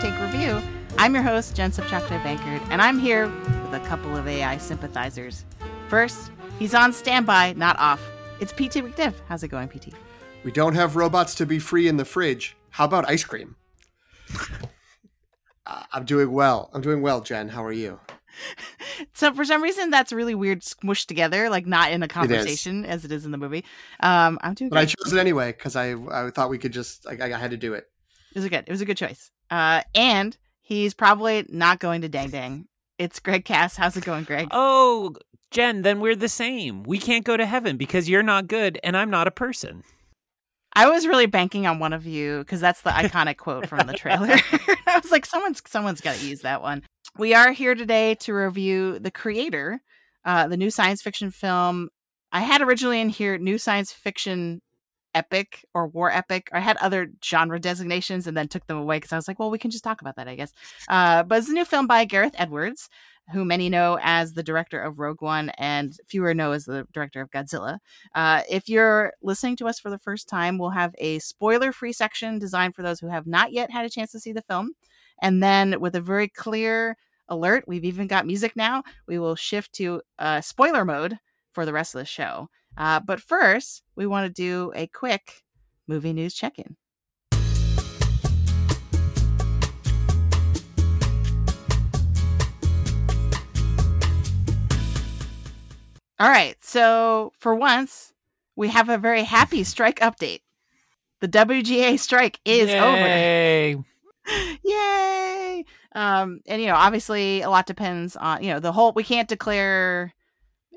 Welcome to the Long Take Review. I'm your host, Jen Subchakta Bankard, and I'm here with a couple of AI sympathizers. First, he's on standby, not off. It's PT McDiff. How's it going, PT? We don't have robots to be free in the fridge. How about ice cream? uh, I'm doing well. I'm doing well, Jen. How are you? so for some reason that's really weird smushed together like not in a conversation it as it is in the movie um i'm doing but great. i chose it anyway because i i thought we could just like i had to do it it was a good it was a good choice uh and he's probably not going to dang dang it's greg cass how's it going greg oh jen then we're the same we can't go to heaven because you're not good and i'm not a person I was really banking on one of you because that's the iconic quote from the trailer. I was like, someone's someone's got to use that one. We are here today to review The Creator, uh, the new science fiction film. I had originally in here new science fiction epic or war epic. I had other genre designations and then took them away because I was like, well, we can just talk about that, I guess. Uh, but it's a new film by Gareth Edwards who many know as the director of Rogue One and fewer know as the director of Godzilla. Uh, if you're listening to us for the first time, we'll have a spoiler free section designed for those who have not yet had a chance to see the film. And then with a very clear alert, we've even got music now, we will shift to uh, spoiler mode for the rest of the show. Uh, but first, we want to do a quick movie news check in. All right. So for once, we have a very happy strike update. The WGA strike is over. Yay. over. Yay! Um, and you know, obviously, a lot depends on you know the whole. We can't declare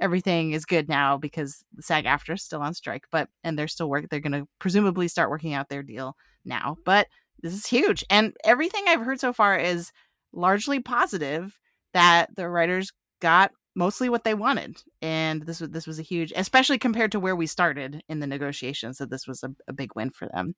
everything is good now because the SAG-AFTRA is still on strike, but and they're still work They're going to presumably start working out their deal now. But this is huge, and everything I've heard so far is largely positive that the writers got mostly what they wanted and this was this was a huge especially compared to where we started in the negotiations that this was a, a big win for them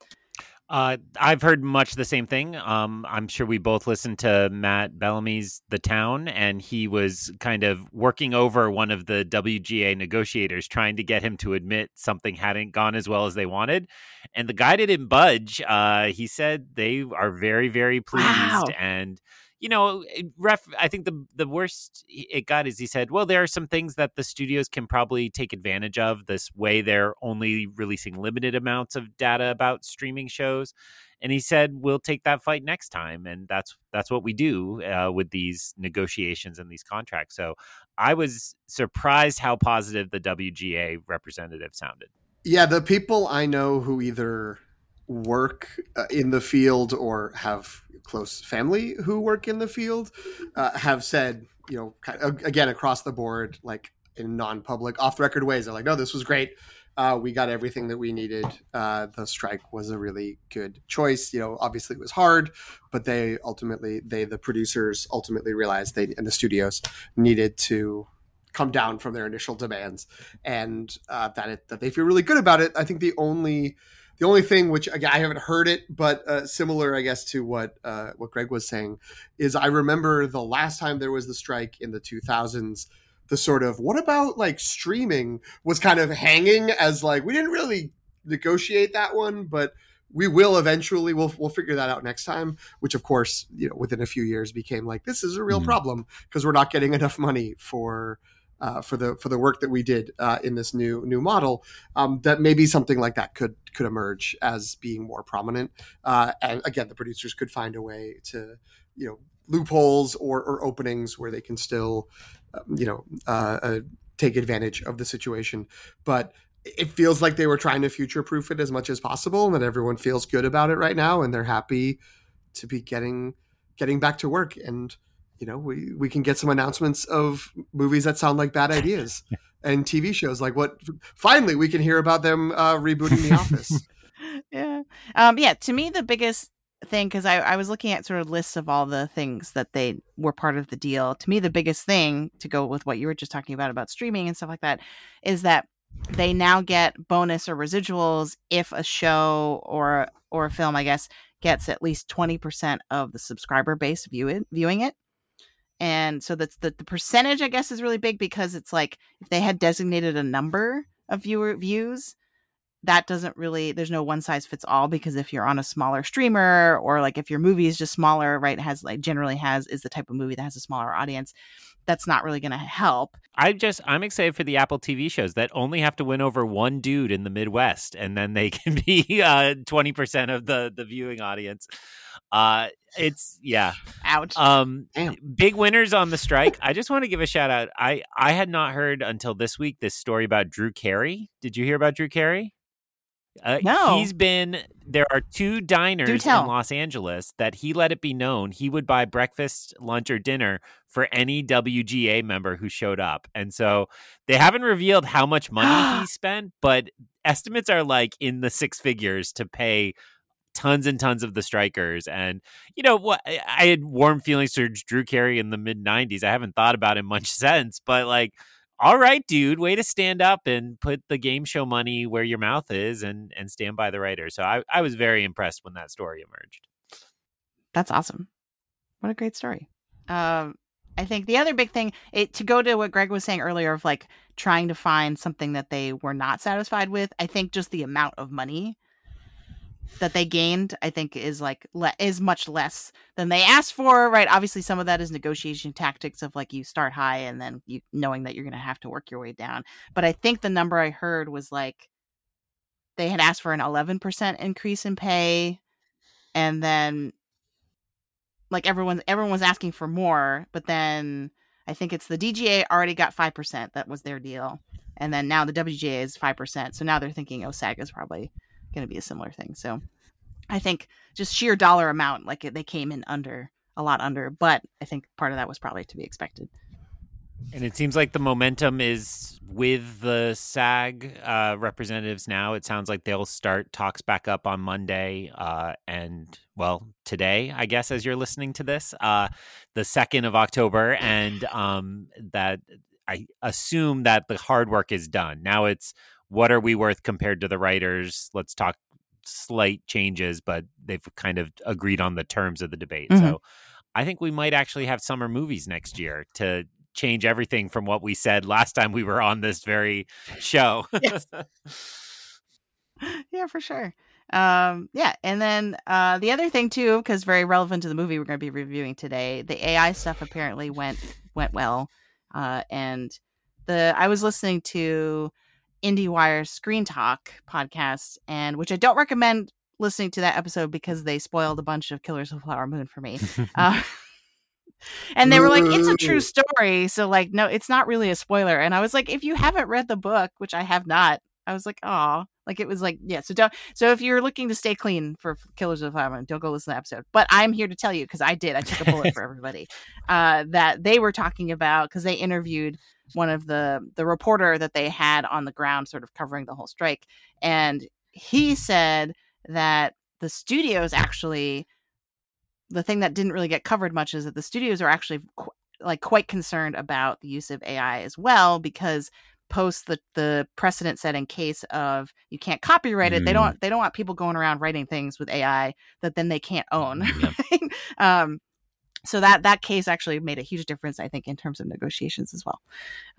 uh, I've heard much the same thing. Um, I'm sure we both listened to Matt Belloni's The Town, and he was kind of working over one of the WGA negotiators, trying to get him to admit something hadn't gone as well as they wanted. And the guy didn't budge. Uh, he said they are very, very pleased. Wow. And you know, ref. I think the the worst it got is he said, well, there are some things that the studios can probably take advantage of. This way, they're only releasing limited amounts of data about streaming shows, and he said, we'll take that fight next time, and that's that's what we do uh, with these negotiations and these contracts. So, I was surprised how positive the WGA representative sounded. Yeah, the people I know who either work uh, in the field or have close family who work in the field uh, have said, you know, kind of, again across the board, like in non-public, off-the-record ways, they're like, "No, this was great. Uh, we got everything that we needed. Uh, the strike was a really good choice. You know, obviously it was hard, but they ultimately, they the producers ultimately realized they and the studios needed to come down from their initial demands, and uh, that it, that they feel really good about it. I think the only the only thing which again I haven't heard it, but uh, similar, I guess, to what uh, what Greg was saying, is I remember the last time there was the strike in the 2000s. The sort of what about like streaming was kind of hanging as like we didn't really negotiate that one, but we will eventually we'll we'll figure that out next time which of course you know within a few years became like this is a real mm-hmm. problem because we're not getting enough money for uh, for the for the work that we did uh, in this new new model, um, that maybe something like that could could emerge as being more prominent. Uh, and again, the producers could find a way to you know loopholes or, or openings where they can still um, you know uh, uh, take advantage of the situation. But it feels like they were trying to future proof it as much as possible, and that everyone feels good about it right now, and they're happy to be getting getting back to work and you know, we, we can get some announcements of movies that sound like bad ideas and TV shows like what finally we can hear about them uh, rebooting The Office. yeah. Um, yeah. To me, the biggest thing, because I, I was looking at sort of lists of all the things that they were part of the deal. To me, the biggest thing to go with what you were just talking about, about streaming and stuff like that, is that they now get bonus or residuals if a show or or a film, I guess, gets at least 20% of the subscriber base view it, viewing it and so that's the, the percentage i guess is really big because it's like if they had designated a number of viewer views that doesn't really there's no one size fits all because if you're on a smaller streamer or like if your movie is just smaller right has like generally has is the type of movie that has a smaller audience that's not really going to help. I just i'm excited for the apple tv shows that only have to win over one dude in the midwest and then they can be uh 20% of the the viewing audience. Uh it's yeah. Ouch. Um Damn. big winners on the strike. I just want to give a shout out. I i had not heard until this week this story about drew carey. Did you hear about drew carey? Uh, No. he's been there are two diners in los angeles that he let it be known he would buy breakfast lunch or dinner for any wga member who showed up. And so they haven't revealed how much money he spent but estimates are like in the six figures to pay tons and tons of the strikers. And you know what? I had warm feelings towards Drew Carey in the mid '90s. I haven't thought about him much since, but like. All right, dude. Way to stand up and put the game show money where your mouth is, and and stand by the writer. So I, I was very impressed when that story emerged. That's awesome. What a great story. Um, I think the other big thing, it, to go to what Greg was saying earlier of like trying to find something that they were not satisfied with, I think just the amount of money that they gained, I think is like le- is much less than they asked for. Right? Obviously, some of that is negotiation tactics of like you start high and then you knowing that you're going to have to work your way down. But I think the number I heard was like they had asked for an 11% increase in pay, and then like everyone everyone was asking for more but then i think it's the dga already got 5% that was their deal and then now the wga is 5% so now they're thinking oh sag is probably going to be a similar thing so i think just sheer dollar amount like they came in under a lot under but i think part of that was probably to be expected And it seems like the momentum is with the SAG uh, representatives now. It sounds like they'll start talks back up on Monday uh, and, well, today, I guess, as you're listening to this, uh, the 2nd of October. And um, that I assume that the hard work is done. Now it's what are we worth compared to the writers? Let's talk slight changes, but they've kind of agreed on the terms of the debate. Mhm. So I think we might actually have summer movies next year to change everything from what we said last time we were on this very show. Yes. yeah for sure um yeah and then uh the other thing too because very relevant to the movie we're going to be reviewing today the ai stuff apparently went went well uh and the i was listening to indiewire's screen talk podcast and which i don't recommend listening to that episode because they spoiled a bunch of killers of the flower moon for me. Uh, and they were like it's a true story. So like no it's not really a spoiler and i was like if you haven't read the book which i have not i was like oh like it was like yeah so don't so if you're looking to stay clean for killers of the flower moon don't go listen to the episode but i'm here to tell you because i did i took a bullet for everybody uh that they were talking about because they interviewed one of the the reporter that they had on the ground sort of covering the whole strike and he said that the studios actually the thing that didn't really get covered much is that the studios are actually qu- like quite concerned about the use of AI as well because post the the precedent setting case of you can't copyright it they Mm. don't they don't want people going around writing things with AI that then they can't own Yep. right? um so that that case actually made a huge difference i think in terms of negotiations as well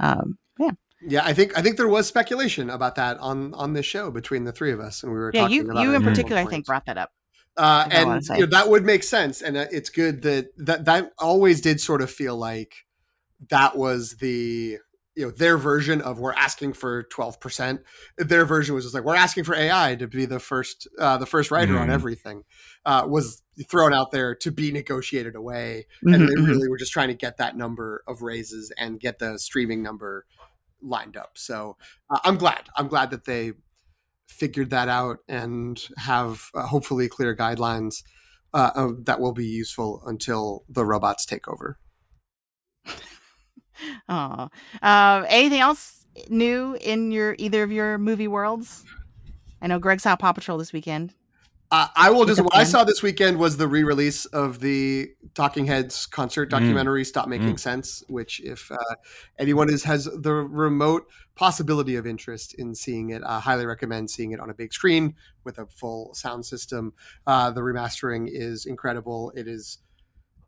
um yeah Yeah, I think I think there was speculation about that on on this show between the three of us, and we were yeah talking you you in particular i think brought that up Uh, and you know, that would make sense, and uh, it's good that that that always did sort of feel like that was the you know their version of we're asking for twelve percent. Their version was just like we're asking for AI to be the first uh, the first writer on Mhm. everything. Uh, was thrown out there to be negotiated away, Mhm, and they mhm. really were just trying to get that number of raises and get the streaming number lined up. So uh, I'm glad. I'm glad that they figured that out and have uh, hopefully clear guidelines uh, that will be useful until the robots take over. Oh, um, anything else new in your either of your movie worlds? I know Greg saw Paw Patrol this weekend. Uh, I will just. What I saw this weekend was the re-release of the Talking Heads concert Mm. documentary "Stop Making Sense," which if uh, anyone is has the remote possibility of interest in seeing it, I highly recommend seeing it on a big screen with a full sound system. Uh, the remastering is incredible. It is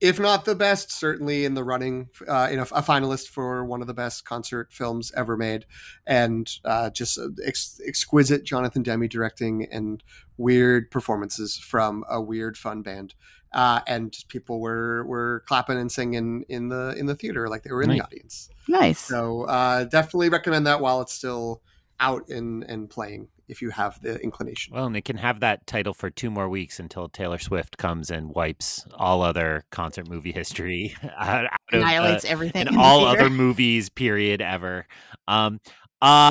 if not the best, certainly in the running, uh, in a, a, finalist for one of the best concert films ever made, and uh, just ex- exquisite Jonathan Demme directing and weird performances from a weird fun band, uh, and just people were were clapping and singing in the in the theater like they were in nice. the audience. Nice. So uh, definitely recommend that while it's still out and and playing if you have the inclination. Well, and it can have that title for two more weeks until Taylor Swift comes and wipes all other concert movie history out, out annihilates of, uh, everything and all other movies period ever. Um, uh,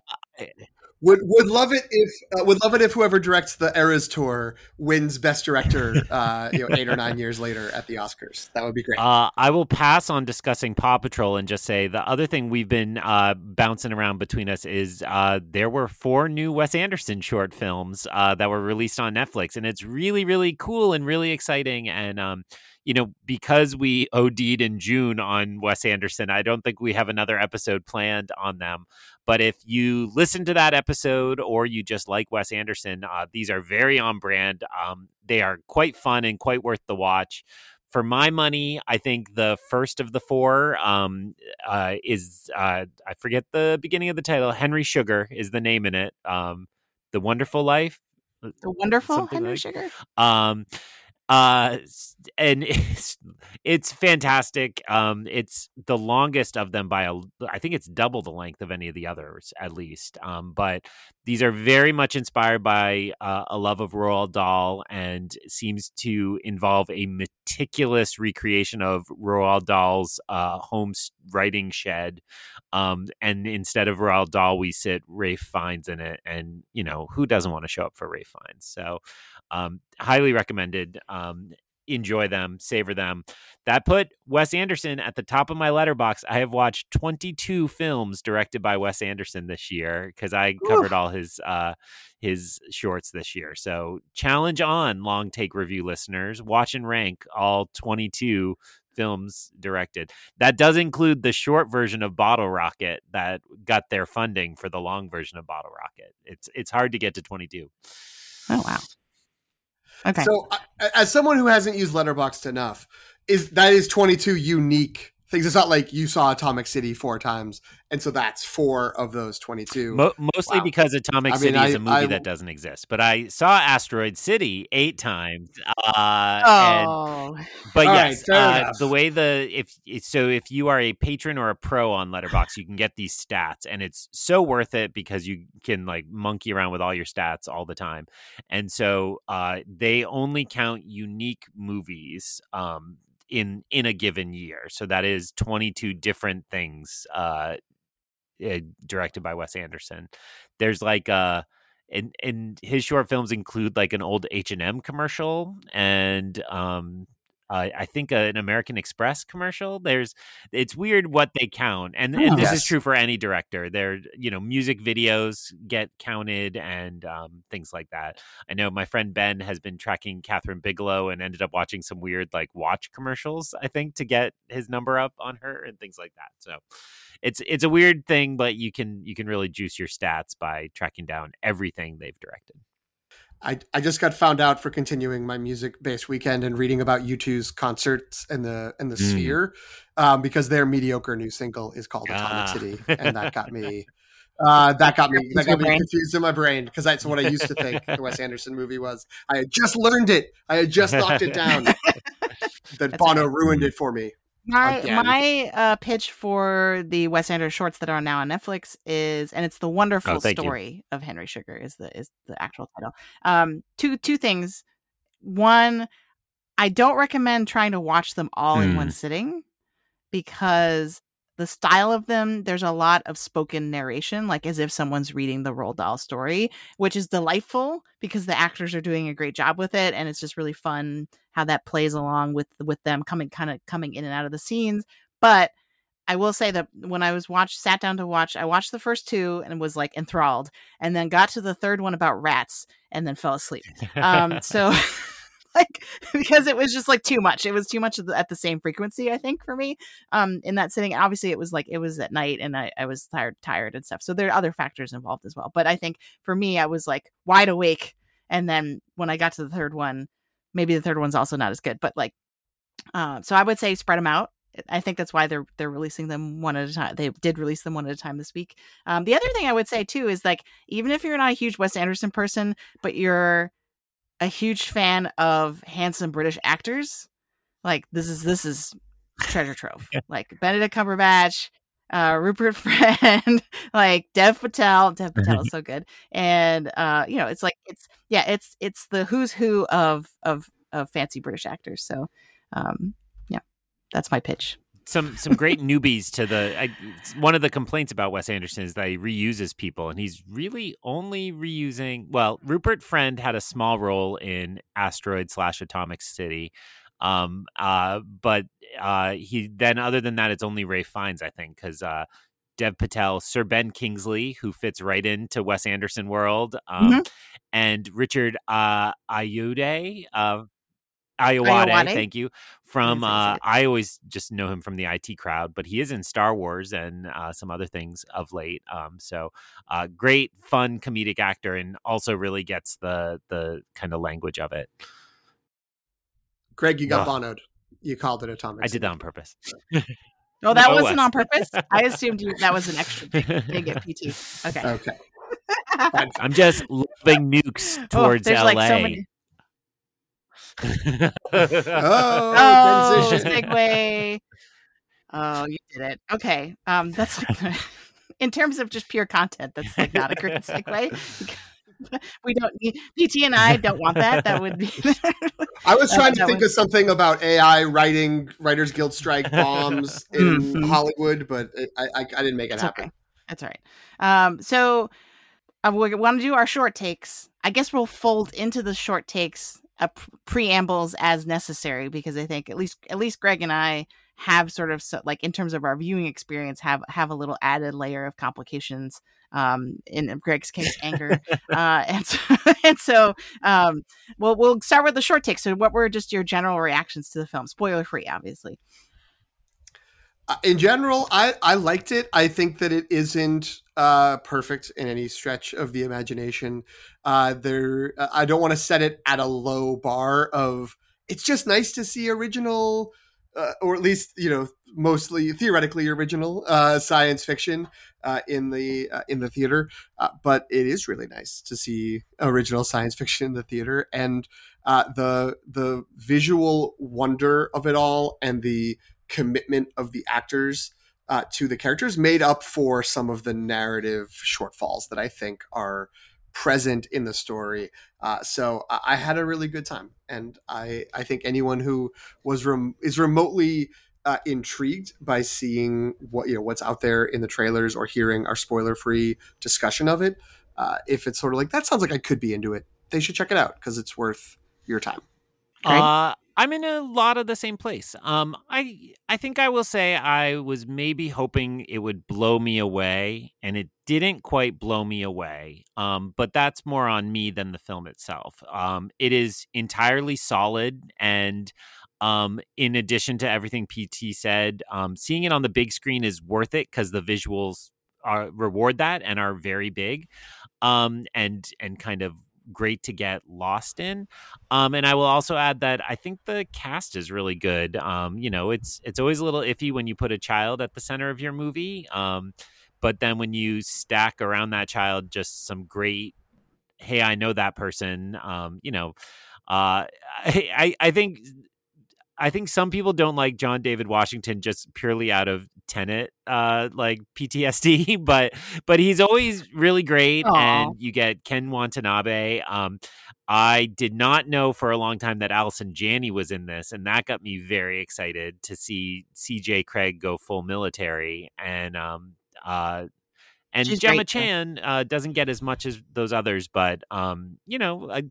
would would love it if uh, would love it if whoever directs the Eras tour wins Best Director, uh, you know, eight or nine years later at the Oscars. That would be great. Uh, I will pass on discussing Paw Patrol and just say the other thing we've been uh, bouncing around between us is uh, there were four new Wes Anderson short films uh, that were released on Netflix, and it's really really cool and really exciting. And um, you know, because we OD'd in June on Wes Anderson, I don't think we have another episode planned on them. But if you listen to that episode or you just like Wes Anderson, uh, these are very on brand. Um, they are quite fun and quite worth the watch. For my money, I think the first of the four um, uh, is uh, I forget the beginning of the title. Henry Sugar is the name in it. Um, the Wonderful Life. The Wonderful Henry like. Sugar. Um, uh and it's it's fantastic um it's the longest of them by a i think it's double the length of any of the others at least um but these are very much inspired by uh, a love of Roald Dahl and seems to involve a meticulous recreation of Roald Dahl's uh, home writing shed. Um, and instead of Roald Dahl, we sit Ralph Fiennes in it. And, you know, who doesn't want to show up for Ralph Fiennes So, um, highly recommended. Um, enjoy them, savor them. That put Wes Anderson at the top of my Letterboxd. I have watched 22 films directed by Wes Anderson this year because I covered all his uh, his shorts this year. So challenge on, long take review listeners. Watch and rank all 22 films directed. That does include the short version of Bottle Rocket that got their funding for the long version of Bottle Rocket. It's it's hard to get to 22. Oh wow. Okay. So, as someone who hasn't used Letterboxd enough, is that is 22 unique things. It's not like you saw Atomic City four times, and so that's four of those 22. Mo- mostly wow. because Atomic I City mean, is a movie I, that doesn't exist. But I saw Asteroid City eight times. Uh, oh, and, but All yes, right, uh, the way the if so if you are a patron or a pro on Letterboxd, you can get these stats, and it's so worth it because you can like monkey around with all your stats all the time. And so uh, they only count unique movies. Um, in in a given year. So that is 22 different things uh, uh, directed by Wes Anderson. There's like a uh, and and his short films include like an old H&M commercial and um uh, I think uh, an American Express commercial. There's, it's weird what they count, and, and this yes. is true for any director. There, you know, music videos get counted and um, things like that. I know my friend Ben has been tracking Kathryn Bigelow and ended up watching some weird like watch commercials. I think to get his number up on her and things like that. So it's it's a weird thing, but you can you can really juice your stats by tracking down everything they've directed. I, I just got found out for continuing my music based weekend and reading about U2's concerts in the in the mm. Sphere um, because their mediocre new single is called Atomic ah. City, and that got me uh, that got me that got me confused in my brain because that's what I used to think the Wes Anderson movie was. I had just learned it. I had just knocked it down. that Bono ruined it for me. My Again. my uh, pitch for the Wes Anderson shorts that are now on Netflix is, and it's the wonderful oh, story you. of Henry Sugar is the is the actual title. Um, two two things. One, I don't recommend trying to watch them all mm. in one hmm. sitting because the style of them there's a lot of spoken narration like as if someone's reading the Roald Dahl story which is delightful because the actors are doing a great job with it and it's just really fun how that plays along with with them coming kind of coming in and out of the scenes. But I will say that when I was watched sat down to watch I watched the first two and was like enthralled and then got to the third one about rats and then fell asleep. Um so like because it was just like too much. It was too much at the same frequency, I think, for me. Um, in that sitting. Obviously, it was like it was at night, and I, I was tired, tired and stuff. So there are other factors involved as well. But I think for me, I was like wide awake, and then when I got to the third one, maybe the third one's also not as good, but like Uh, so I would say spread them out. I think that's why they're they're releasing them one at a time. They did release them one at a time this week. Um, the other thing I would say too is like even if you're not a huge Wes Anderson person, but you're a huge fan of handsome British actors, like this is this is treasure trove. like Benedict Cumberbatch, uh, Rupert Friend, like Dev Patel. Dev Patel is so good, and uh, you know, it's like it's yeah, it's it's the who's who of of of fancy British actors. So, um, yeah, that's my pitch. Some some great newbies to the. I, one of the complaints about Wes Anderson is that he reuses people, and he's really only reusing. Well, Rupert Friend had a small role in Asteroid slash Atomic City. Um, uh, but uh, he then other than that, it's only Ralph Fiennes, I think, because uh, Dev Patel, Sir Ben Kingsley, who fits right into Wes Anderson world, um, mm-hmm. and Richard uh, Ayoade, uh, Ayoade, Ayoade, thank you. From uh, I always just know him from the IT crowd, but he is in Star Wars and uh, some other things of late. Um, so uh, great, fun comedic actor, and also really gets the the kind of language of it. Greg, you got bonoed. You called it atomic. I did that on purpose. Oh, that no, wasn't on purpose. I assumed you, that was an extra dig at PT. Okay. Okay. I'm just loving nukes towards oh, LA. Like so many... oh, oh segue. Oh, you did it. Okay. Um, that's in terms of just pure content. That's like not a great segue. we don't need PT and I don't want that. That would be. I was trying to think of something about AI writing Writers Guild strike bombs in mm-hmm. Hollywood, but it, I, I, I didn't make it it's happen. Okay. That's all right. Um, so uh, we want to do our short takes. I guess we'll fold into the short takes uh, preambles as necessary because I think at least at least Greg and I have sort of so, like in terms of our viewing experience have have a little added layer of complications um, in Greg's case, anger. uh, and so, and so um, well, we'll start with the short take. So, what were just your general reactions to the film? Spoiler free, obviously. Uh, in general, I, I liked it. I think that it isn't uh, perfect in any stretch of the imagination. Uh, there, I don't want to set it at a low bar of. It's just nice to see original uh, or at least you know mostly theoretically original uh, science fiction uh, in the uh, in the theater. Uh, but it is really nice to see original science fiction in the theater, and uh, the the visual wonder of it all, and the commitment of the actors to the characters made up for some of the narrative shortfalls that I think are present in the story. Uh, so I had a really good time, and I I think anyone who was rem- is remotely uh, intrigued by seeing what you know what's out there in the trailers or hearing our spoiler free discussion of it, uh, if it's sort of like that sounds like I could be into it, they should check it out because it's worth your time. Uh, I'm in a lot of the same place. Um, I I think I will say I was maybe hoping it would blow me away, and it didn't quite blow me away. Um, but that's more on me than the film itself. Um, it is entirely solid, and um, in addition to everything PT said, um, seeing it on the big screen is worth it because the visuals are reward that and are very big, um, and and kind of great to get lost in. Um, and I will also add that I think the cast is really good. Um, you know, it's it's always a little iffy when you put a child at the center of your movie. Um, but then when you stack around that child just some great, hey, I know that person. Um, you know, uh, I I think I think some people don't like John David Washington just purely out of Tenet, uh, like PTSD, but but he's always really great, Aww. and you get Ken Watanabe. Um, I did not know for a long time that Allison Janney was in this, and that got me very excited to see C.J. Cregg go full military, and um, uh, and She's Gemma great, Chan uh, doesn't get as much as those others, but um, you know. I,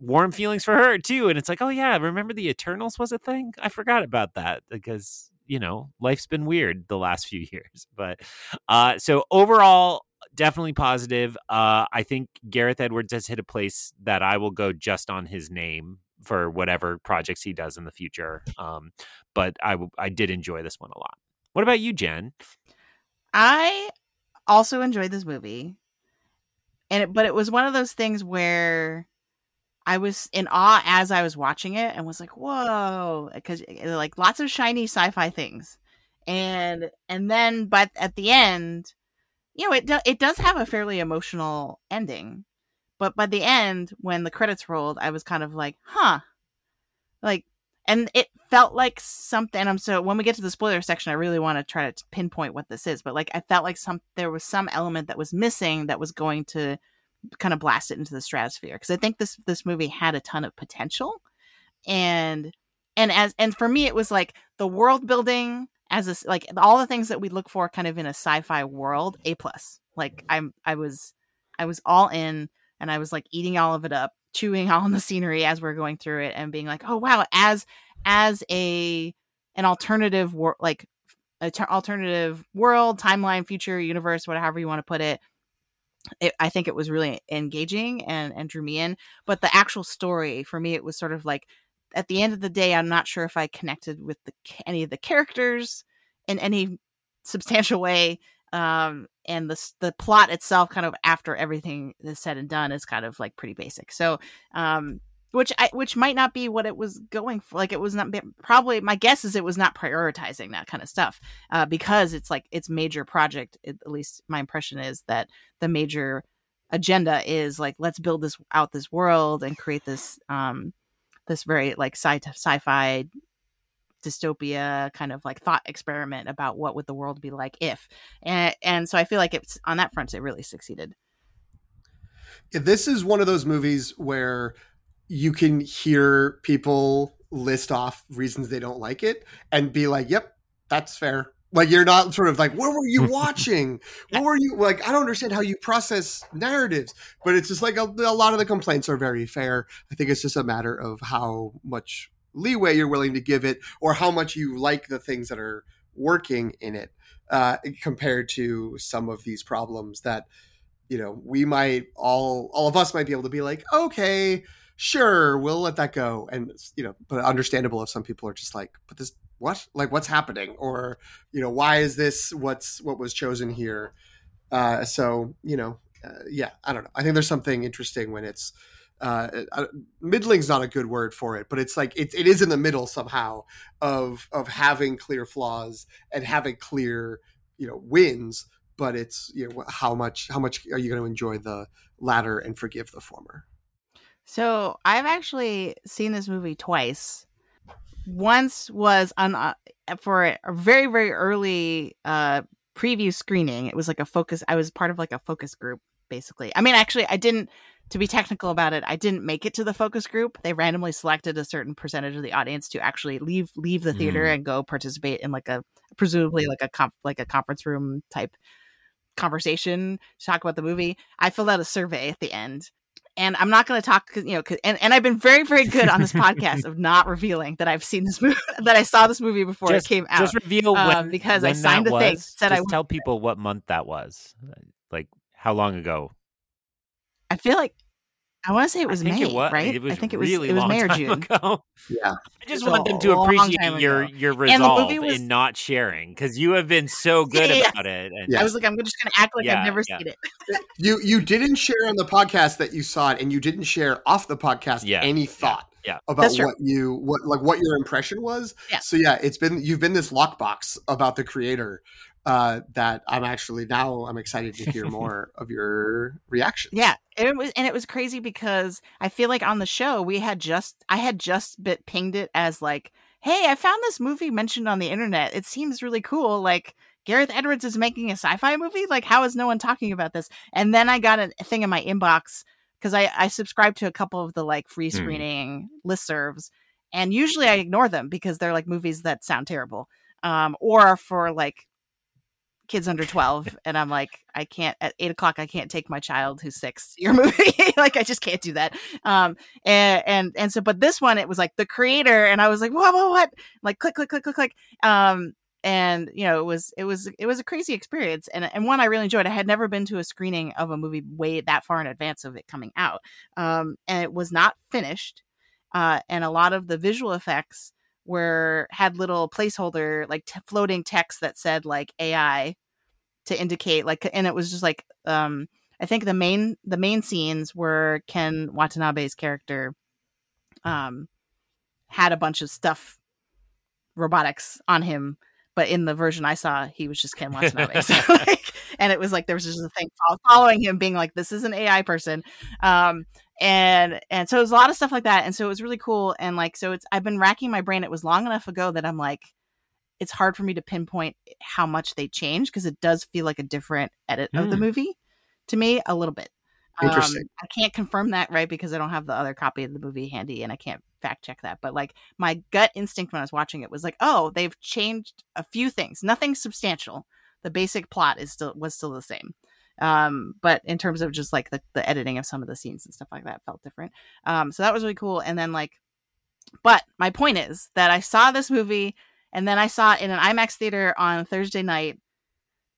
warm feelings for her too. And it's like, oh yeah, remember the Eternals was a thing? I forgot about that because you know life's been weird the last few years. But uh, so overall, definitely positive. Uh, I think Gareth Edwards has hit a place that I will go just on his name for whatever projects he does in the future. Um, but I I did enjoy this one a lot. What about you, Jen? I also enjoyed this movie, and it, but it was one of those things where I was in awe as I was watching it and was like, "Whoa!" Because eh, like lots of shiny sci-fi things, and and then but at the end, you know, it do, it does have a fairly emotional ending, but by the end when the credits rolled, I was kind of like, "Huh," like, and it felt like something. I'm so when we get to the spoiler section, I really want to try to pinpoint what this is, but like I felt like some there was some element that was missing that was going to kind of blast it into the stratosphere because I think this this movie had a ton of potential, and and as and for me it was like the world building as a like all the things that we look for kind of in a sci-fi world a plus. Like I'm I was I was all in and I was like eating all of it up chewing on the scenery as we're going through it and being like oh wow as as a an alternative world like a t- alternative world timeline future universe whatever you want to put it it, I think it was really engaging and and drew me in. But the actual story for me, it was sort of like at the end of the day, I'm not sure if I connected with the any of the characters in any substantial way. Um, and the the plot itself, kind of after everything is said and done, is kind of like pretty basic. So, um, which I which might not be what it was going for. Like it was not probably my guess is it was not prioritizing that kind of stuff uh, because it's like its major project. At least my impression is that the major agenda is like let's build this out this world and create this um this very like sci sci-fi dystopia kind of like thought experiment about what would the world be like if and and so I feel like it's on that front it really succeeded. This is one of those movies where you can hear people list off reasons they don't like it and be like, "Yep, that's fair." Like you're not sort of like, "Where were you watching? what were you like?" I don't understand how you process narratives, but it's just like a, a lot of the complaints are very fair. I think it's just a matter of how much leeway you're willing to give it, or how much you like the things that are working in it, uh, compared to some of these problems that you know we might all all of us might be able to be like, okay sure, we'll let that go. And you know, but understandable if some people are just like, but this what? Like what's happening? Or, you know, why is this what's what was chosen here? Uh, so, you know, uh, yeah, I don't know. I think there's something interesting when it's uh, uh, middling's not a good word for it, but it's like it, it is in the middle somehow of of having clear flaws and having clear you know wins, but it's you know how much how much are you going to enjoy the latter and forgive the former? So I've actually seen this movie twice. Once was on uh, for a very very early uh, preview screening. It was like a focus. I was part of like a focus group basically. I mean, actually, I didn't. To be technical about it, I didn't make it to the focus group. They randomly selected a certain percentage of the audience to actually leave leave the theater mm. and go participate in like a presumably like a comp, like a conference room type conversation to talk about the movie. I filled out a survey at the end and I'm not going to talk, you know, and, and I've been very, very good on this podcast of not revealing that I've seen this movie, that I saw this movie before just, it came out. Just reveal um, when, because when I signed a thing. Said just I tell people what month that was, like how long ago. I feel like I want to say it was I think May, it was, right? It was I think it was was it was May or June. Ago. Yeah, I just want them to appreciate time your ago. your the resolve was- in not sharing because you have been so good Yeah, yeah. about it. And Yeah. I was like, I'm just going to act like Yeah, I've never yeah. seen it. you you didn't share on the podcast that you saw it, and you didn't share off the podcast Yeah, any thought yeah. about what you what like what your impression was. Yeah. So yeah, it's been you've been this lockbox about the creator uh, that I'm actually now I'm excited to hear more of your reactions. Yeah, it was, and it was crazy because I feel like on the show we had just I had just bit pinged it as like, hey, I found this movie mentioned on the internet. It seems really cool. Like Gareth Edwards is making a sci-fi movie. Like, how is no one talking about this? And then I got a thing in my inbox because I I subscribe to a couple of the like free Hmm. screening listservs, and usually I ignore them because they're like movies that sound terrible, um, or for like kids under 12 and i'm like i can't at eight o'clock i can't take my child who's six to your movie. Like i just can't do that. Um and and and so but this one it was like the creator and i was like what what what? Like click click click click click. Um and you know it was it was it was a crazy experience and and one i really enjoyed. I had never been to a screening of a movie way that far in advance of it coming out. Um and it was not finished uh and a lot of the visual effects were had little placeholder like t- floating text that said like ai to indicate like and it was just like um I think the main the main scenes were Ken Watanabe's character um had a bunch of stuff robotics on him but in the version I saw, he was just Ken Watanabe. so, like, and it was like there was just a thing following him, being like, "This is an AI person," um, and and so it was a lot of stuff like that, and so it was really cool. And like, so it's I've been racking my brain. It was long enough ago that I'm like, it's hard for me to pinpoint how much they changed because it does feel like a different edit mm. of the hmm. movie to me a little bit. Interesting. Um, I can't confirm that, right? Because I don't have the other copy of the movie handy and I can't fact check that. But like my gut instinct when I was watching it was like, oh, they've changed a few things. Nothing substantial. The basic plot is still was still the same. Um, but in terms of just like the, the editing of some of the scenes and stuff like that felt different. Um, so that was really cool. And then like but my point is that I saw this movie and then I saw it in an IMAX theater on Thursday night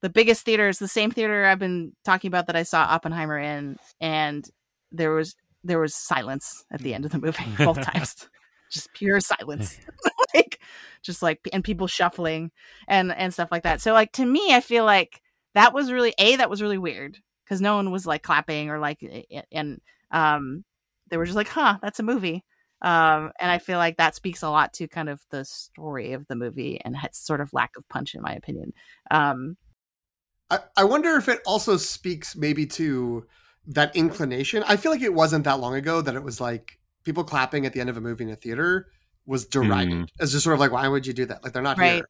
the biggest theater is the same theater I've been talking about that I saw Oppenheimer in, and there was there was silence at the end of the movie both times, just pure silence, like just like and people shuffling and and stuff like that. So like to me, I feel like that was really a that was really weird because no one was like clapping or like and um they were just like, huh, that's a movie. Um, and I feel like that speaks a lot to kind of the story of the movie and its sort of lack of punch, in my opinion. Um, I, I wonder if it also speaks maybe to that inclination. I feel like it wasn't that long ago that it was like people clapping at the end of a movie in a theater was derided mm. as just sort of like, why would you do that? Like they're not right. here.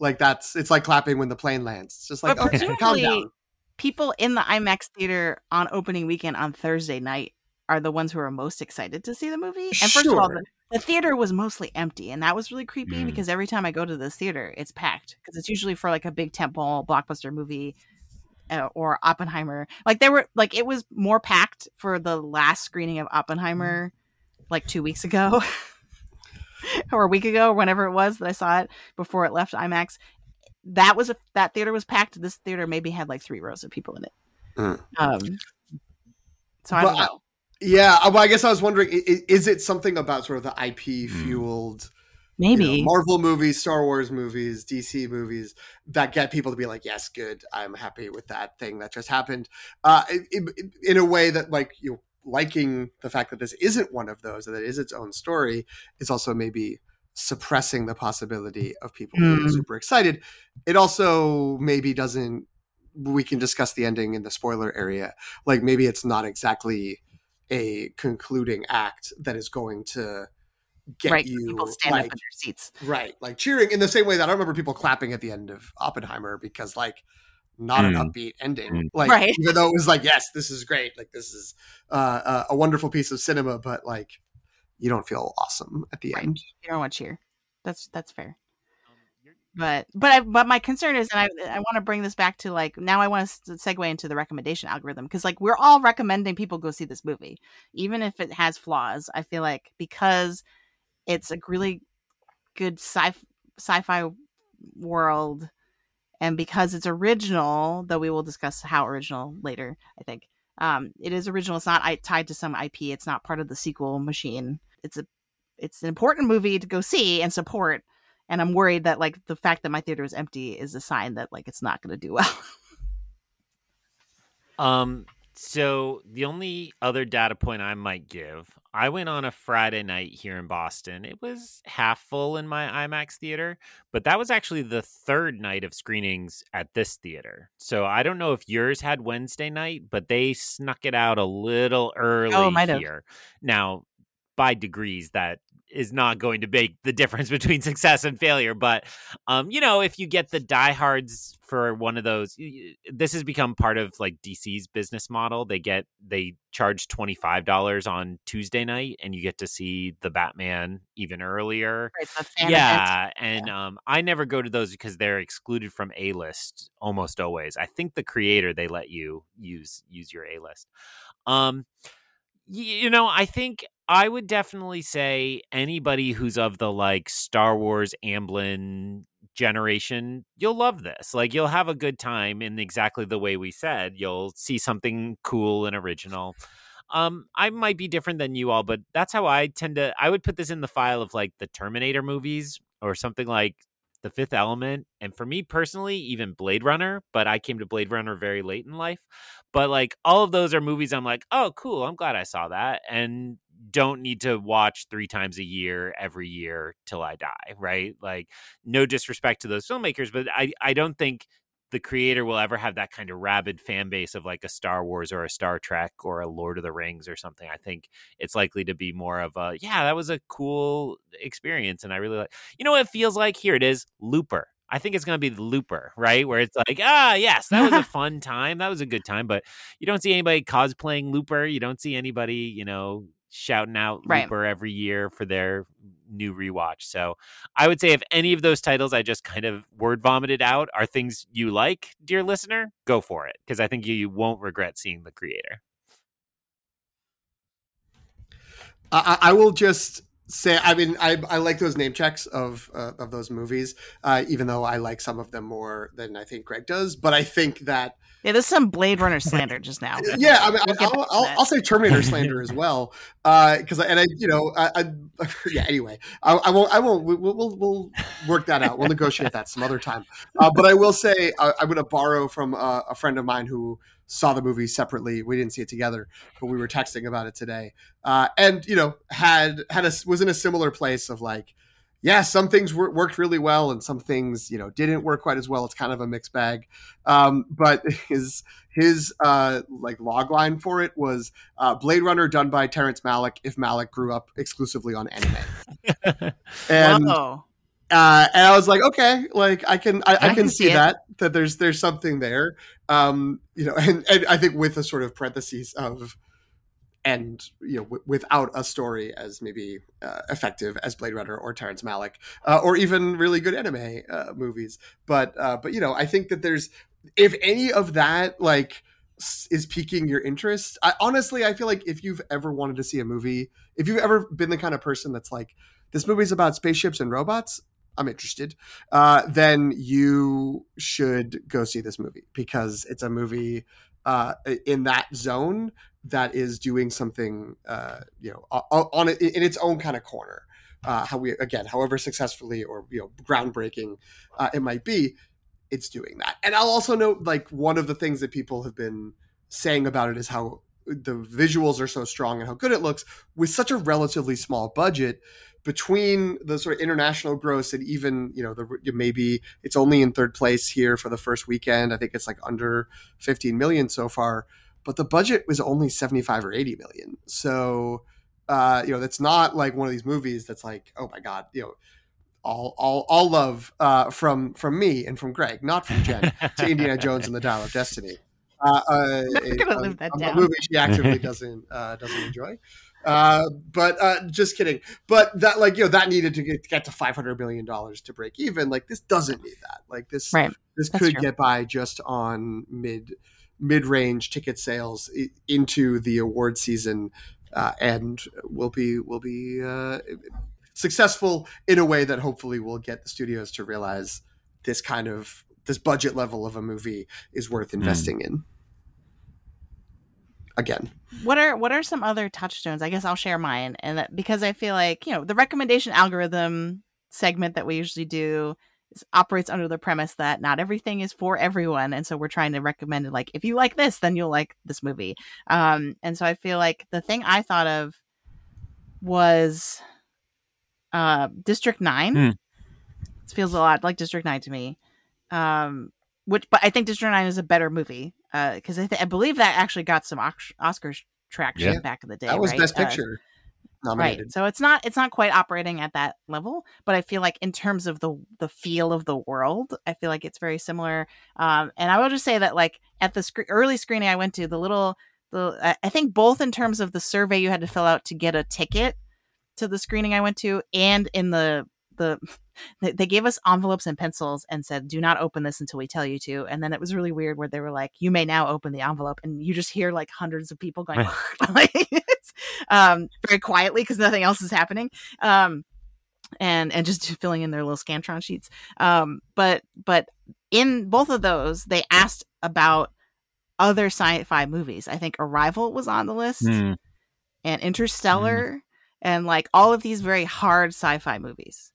Like that's it's like clapping when the plane lands. It's just like but okay, calm down. People in the IMAX theater on opening weekend on Thursday night are the ones who are most excited to see the movie. And first sure. of all, the, the, theater was mostly empty, and that was really creepy mm. because every time I go to this theater, it's packed because it's usually for like a big tentpole blockbuster movie uh, or Oppenheimer. Like there were like it was more packed for the last screening of Oppenheimer, like two weeks ago. or a week ago, or whenever it was that I saw it before it left IMAX, that was a, that theater was packed. This theater maybe had like three rows of people in it. Mm. Um, so I don't know. Yeah, uh, well, I guess I was wondering: is it something about sort of the IP hmm. fueled? Maybe you know, Marvel movies, Star Wars movies, DC movies that get people to be like, "Yes, good, I'm happy with that thing that just happened." Uh, in, in a way that, like, you know, liking the fact that this isn't one of those, that it is its own story, is also maybe suppressing the possibility of people mm. being hmm. super excited. It also maybe doesn't. We can discuss the ending in the spoiler area. Like maybe it's not exactly a concluding act that is going to get right, you people stand like, up in their seats right like cheering in the same way that i remember people clapping at the end of oppenheimer because like not mm. an upbeat ending mm. like right. even though it was like yes this is great like this is uh, a wonderful piece of cinema but like you don't feel awesome at the right. end you don't want cheer that's that's fair but but I, but my concern is, and I I want to bring this back to like now I want to segue into the recommendation algorithm because like we're all recommending people go see this movie, even if it has flaws. I feel like because it's a really good sci sci-fi world, and because it's original, though we will discuss how original later. I think um, it is original. It's not tied to some IP. It's not part of the sequel machine. It's a it's an important movie to go see and support and i'm worried that like the fact that my theater is empty is a sign that like it's not going to do well um so the only other data point i might give i went on a friday night here in boston. It was half full in my imax theater but that was actually the third night of screenings at this theater. So i don't know if yours had wednesday night but they snuck it out a little oh, early oh, here. Now by degrees that is not going to make the difference between success and failure. But, um, you know, if you get the diehards for one of those, this has become part of like DC's business model. They get they charge twenty five dollars on Tuesday night, and you get to see the Batman even earlier. Yeah, and yeah. um, I never go to those because they're excluded from A list almost always. I think the creator they let you use use your A list. Um, you know, I think I would definitely say anybody who's of the like Star Wars Amblin generation, you'll love this. Like you'll have a good time in exactly the way we said. You'll see something cool and original. Um, I might be different than you all, but that's how I tend to. I would put this in the file of like the Terminator movies or something like The Fifth Element, and for me personally, even Blade Runner. But I came to Blade Runner very late in life. But like all of those are movies I'm like, oh, cool. I'm glad I saw that. And don't need to watch three times a year every year till I die, right? Like, no disrespect to those filmmakers, but I, I don't think the creator will ever have that kind of rabid fan base of like a Star Wars or a Star Trek or a Lord of the Rings or something. I think it's likely to be more of a, yeah, that was a cool experience. And I really like, you know what it feels like? Here it is Looper. I think it's going to be the Looper, right? Where it's like, ah, yes, that was a fun time. That was a good time. But you don't see anybody cosplaying Looper. You don't see anybody, you know, shouting out Right. Looper every year for their new rewatch. So I would say if any of those titles I just kind of word vomited out are things you like, dear listener, go for it because I think you, you won't regret seeing the creator. I, I will just say, I mean, I, I like those name checks of uh, of those movies, uh, even though I like some of them more than I think Greg does. But I think that Yeah, this is some Blade Runner slander just now. yeah, I mean, We'll I'll, I'll. I'll say Terminator slander as well, because and I, you know, I, I yeah. Anyway, I, I won't, I won't. we- We'll, we'll, we'll work that out. We'll negotiate that some other time. Uh, but I will say, I, I'm going to borrow from uh, a friend of mine who saw the movie separately. We didn't see it together, but we were texting about it today, uh, and you know, had had a was in a similar place of like. Yeah, some things wor- worked really well, and some things, you know, didn't work quite as well. It's kind of a mixed bag. Um, but his his uh, like log line for it was uh, Blade Runner done by Terrence Malick if Malick grew up exclusively on anime. And Whoa. uh, and I was like, okay, like I can I, I, I can, can see see it. that that there's there's something there. Um, you know, and, and I think with a sort of parentheses of and you know w- without a story as maybe uh, effective as Blade Runner or Terrence Malick uh, or even really good anime uh, movies. But uh, but you know, I think that there's if any of that like is piquing your interest. I honestly I feel like if you've ever wanted to see a movie, if you've ever been the kind of person that's like this movie's about spaceships and robots, I'm interested, uh, then you should go see this movie because it's a movie uh, in that zone that is doing something, uh, you know, on it in its own kind of corner. Uh, how we again, however successfully or you know groundbreaking uh, it might be, it's doing that. And I'll also note like one of the things that people have been saying about it is how the visuals are so strong and how good it looks with such a relatively small budget between the sort of international gross and even you know the maybe it's only in third place here for the first weekend i think it's like under 15 million so far but the budget was only 75 or 80 million so uh you know that's not like one of these movies that's like oh my god you know all all all love uh from from me and from greg not from jen to indiana jones and the dial of destiny uh, uh, Never gonna a- live that a movie she actively doesn't uh, doesn't enjoy. Uh, but uh, just kidding. But that like you know that needed to get, get to five hundred million dollars to break even. Like this doesn't need that. Like this Right. this That's could true. get by just on mid mid range ticket sales into the award season, uh, and will be will be uh, successful in a way that hopefully will get the studios to realize this kind of this budget level of a movie is worth investing in. Again, What are what are some other touchstones? I guess I'll share mine, and that, because I feel like you know the recommendation algorithm segment that we usually do is, operates under the premise that not everything is for everyone, and so we're trying to recommend it. Like if you like this, then you'll like this movie. Um, and so I feel like the thing I thought of was uh, District Nine. Hmm. This feels a lot like District Nine to me. Um, which, but I think District Nine is a better movie because I, th- I believe that actually got some Ox- Oscars traction Yeah. back in the day. that was right? Best Uh, Picture nominated. right. So it's not it's not quite operating at that level, but I feel like in terms of the the feel of the world, I feel like it's very similar. Um, and I will just say that like at the sc- early screening I went to, the little the I- I think both in terms of the survey you had to fill out to get a ticket to the screening I went to, and in the the they- they gave us envelopes and pencils and said do not open this until we tell you to and then it was really weird where they were like you may now open the envelope and you just hear like hundreds of people going um very quietly because nothing else is happening um and and just filling in their little scantron sheets um but but in both of those they asked about other sci-fi movies i think arrival was on the list Hmm. and Interstellar and like all of these very hard sci-fi movies.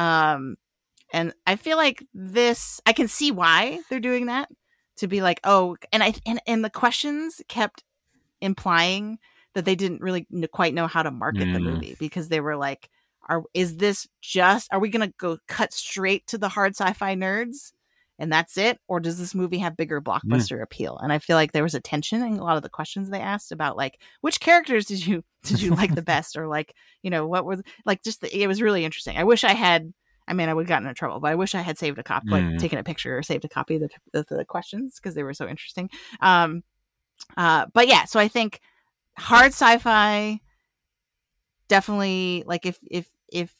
Um And I feel like this I can see why they're doing that to be like, "Oh, and I and and the questions kept implying that they didn't really quite know how to market the Mm. movie because they were like, "Are is this just? Are we gonna go cut straight to the hard sci-fi nerds, and that's it, or does this movie have bigger blockbuster appeal?" And I feel like there was a tension in a lot of the questions they asked about like which characters did you did you like the best, or like you know what was like just the, it was really interesting. I wish I had. I mean, I would have gotten in trouble, but I wish I had saved a copy, like Mm. taken a picture or saved a copy of the, the, the questions because they were so interesting. Um, uh, but yeah, so I think hard sci-fi definitely like if if if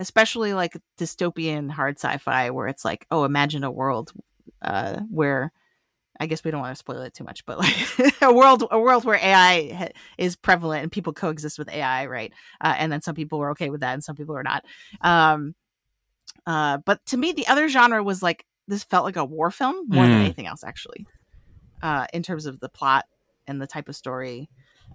especially like dystopian hard sci-fi where it's like oh imagine a world uh where I guess we don't want to spoil it too much, but like a world a world where AI ha- is prevalent and people coexist with AI, right? Uh, and then some people are okay with that and some people are not. Um, uh, but to me, the other genre was like this felt like a war film more than Mm. anything else, actually, uh, in terms of the plot and the type of story,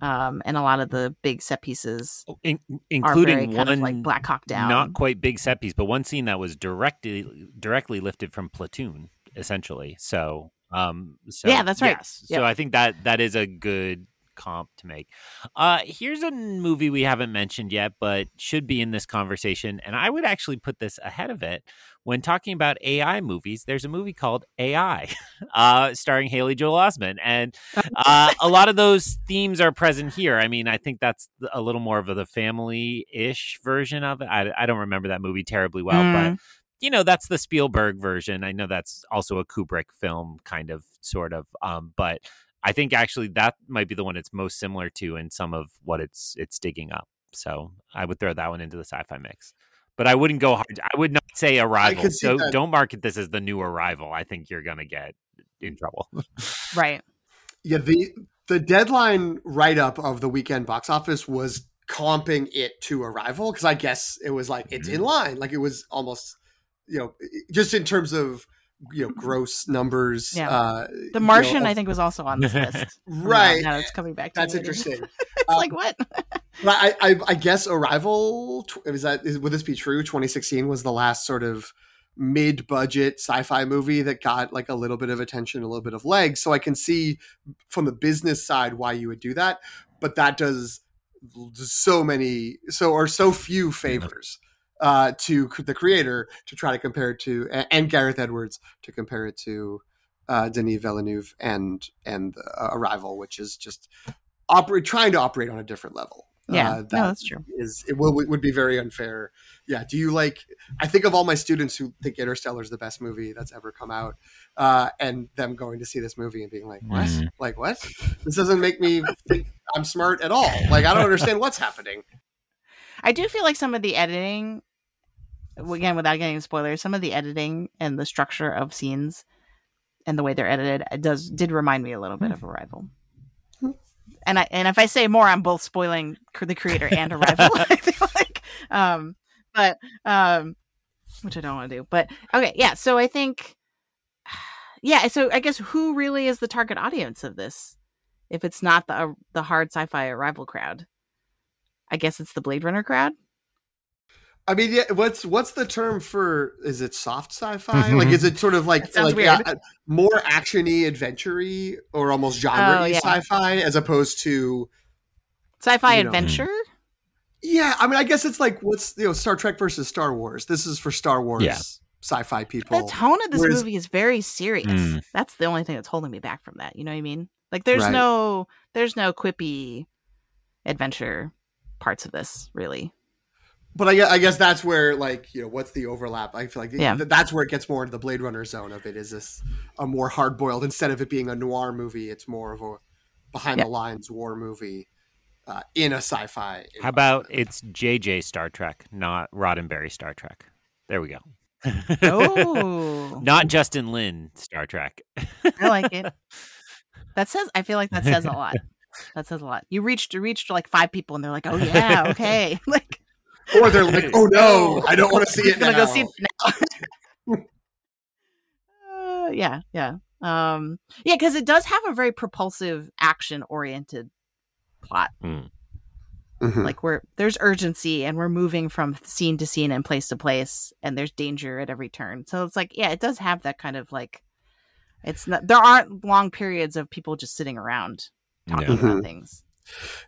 um, and a lot of the big set pieces Oh, In- including one of like Black Hawk Down. not quite big set piece, but one scene that was directly directly lifted from Platoon, essentially. So, um, so Yeah, that's right. yes. Yep. So I think that that is a good comp to make. Uh, here's a movie we haven't mentioned yet, but should be in this conversation, and I would actually put this ahead of it when talking about AI movies. There's a movie called AI, uh, starring Haley Joel Osment, and uh, a lot of those themes are present here. I mean, I think that's a little more of the family-ish version of it. I, I don't remember that movie terribly well, Mm. but you know, that's the Spielberg version. I know that's also a Kubrick film, kind of, sort of. Um, but I think actually that might be the one it's most similar to in some of what it's it's digging up. So I would throw that one into the sci-fi mix. But I wouldn't go hard. I would not say Arrival. So that. don't market this as the new Arrival. I think you're gonna get in trouble. right. Yeah, the the deadline write up of the weekend box office was comping it to Arrival because I guess it was like it's in Mhm. line, like it was almost, you know, just in terms of you know gross numbers. Yeah. uh, The you know, Martian, of- I think, was also on this list. right. Now it's coming back. To That's me. interesting. it's Um, like what? But I, I, I guess Arrival tw- is that is, would this be true? 2016 was the last sort of mid-budget sci-fi movie that got like a little bit of attention, a little bit of legs. So I can see from the business side why you would do that, but that does so many so or so few favors uh, to the creator to try to compare it to and Gareth Edwards to compare it to uh, Denis Villeneuve and and uh, Arrival, which is just operate trying to operate on a different level. Yeah, Uh, no, that's true. is it will, would be very unfair. Yeah. Do you like? I think of all my students who think Interstellar is the best movie that's ever come out, uh, and them going to see this movie and being like, "What? Mhm. Like what? This doesn't make me think I'm smart at all. Like I don't understand what's happening." I do feel like some of the editing, again, without getting spoilers, some of the editing and the structure of scenes and the way they're edited it does did remind me a little bit of Arrival. Hmm. And I and if I say more, I'm both spoiling the creator and Arrival. I feel like, um, but um, which I don't want to do. But okay, yeah. So I think, yeah. So I guess who really is the target audience of this? If it's not the uh, the hard sci-fi Arrival crowd, I guess it's the Blade Runner crowd. I mean, yeah. What's what's the term for? Is it soft sci-fi? Mhm. Like, is it sort of like That sounds like weird. uh, more actiony, adventure-y, or almost genre-y Oh, yeah. sci-fi, as opposed to Sci-fi You know. adventure. Yeah, I mean, I guess it's like what's you know Star Trek versus Star Wars. This is for Star Wars Yeah. sci-fi people. The tone of this Whereas- movie is very serious. Mm. That's the only thing that's holding me back from that. You know what I mean? Like there's Right. no there's no quippy adventure parts of this really. But I, gue- I guess that's where like you know what's the overlap? I feel like Yeah. that's where it gets more into the Blade Runner zone of it. Is this a more hard boiled instead of it being a noir movie? It's more of a behind Yeah. the lines war movie uh, in a sci-fi. How about it's JJ Star Trek, not Roddenberry Star Trek? There we go. Oh, not Justin Lin Star Trek. I like it. That says I feel like that says a lot. That says a lot. You reached you reached like five people and they're like, "Oh yeah, okay." like or they're like, oh no, I don't want to see it. gonna now. go see it now. uh, yeah, yeah, um, yeah, because it does have a very propulsive, action-oriented plot. Mm. Mhm. Like we're there's urgency and we're moving from scene to scene and place to place and there's danger at every turn. So it's like, yeah, it does have that kind of like it's not there aren't long periods of people just sitting around talking Yeah. about Mhm. things.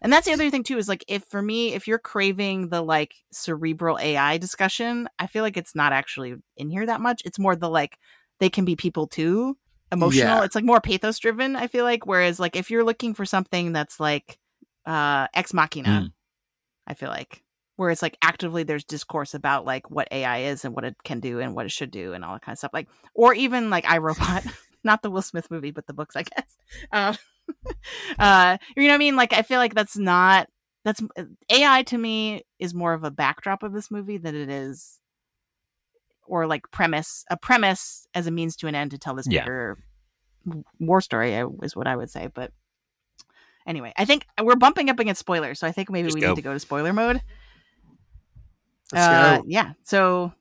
And that's the other thing too is like if for me, if you're craving the like cerebral AI discussion, I feel like it's not actually in here that much. It's more the like they can be people too, emotional. Yeah. It's like more pathos driven, I feel like. Whereas like if you're looking for something that's like uh ex machina, Mm. I feel like where it's like actively there's discourse about like what AI is and what it can do and what it should do and all that kind of stuff. Like or even like I, Robot, not the Will Smith movie, but the books, I guess. Um, uh, you know what I mean? Like I feel like that's not that's AI to me is more of a backdrop of this movie than it is or like premise a premise as a means to an end to tell this Yeah. bigger war story is what I would say. But anyway, I think we're bumping up against spoilers, so I think maybe Just we go. need to go to spoiler mode. Uh, yeah. So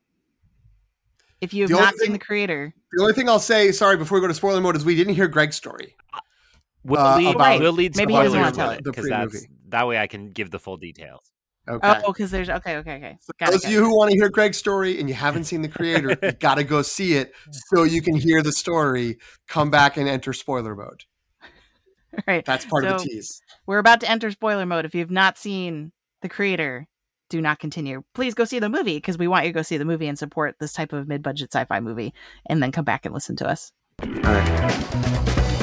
if you have The not seen thing- the creator, The only thing I'll say, sorry, before we go to spoiler mode, is we didn't hear Greg's story. We'll, Uh, lead, about- we'll lead Maybe he doesn't spoilers wanna tell it. Because that's that way I can give the full details. Okay. oh, because there's okay, okay, okay. Got Those of you who want to hear Greg's story and you haven't seen the creator, you got to go see it so you can hear the story. Come back and enter spoiler mode. All right. That's part of the tease. We're about to enter spoiler mode. If you have not seen the creator, do not continue. Please go see the movie because we want you to go see the movie and support this type of mid-budget sci-fi movie, and then come back and listen to us. All right.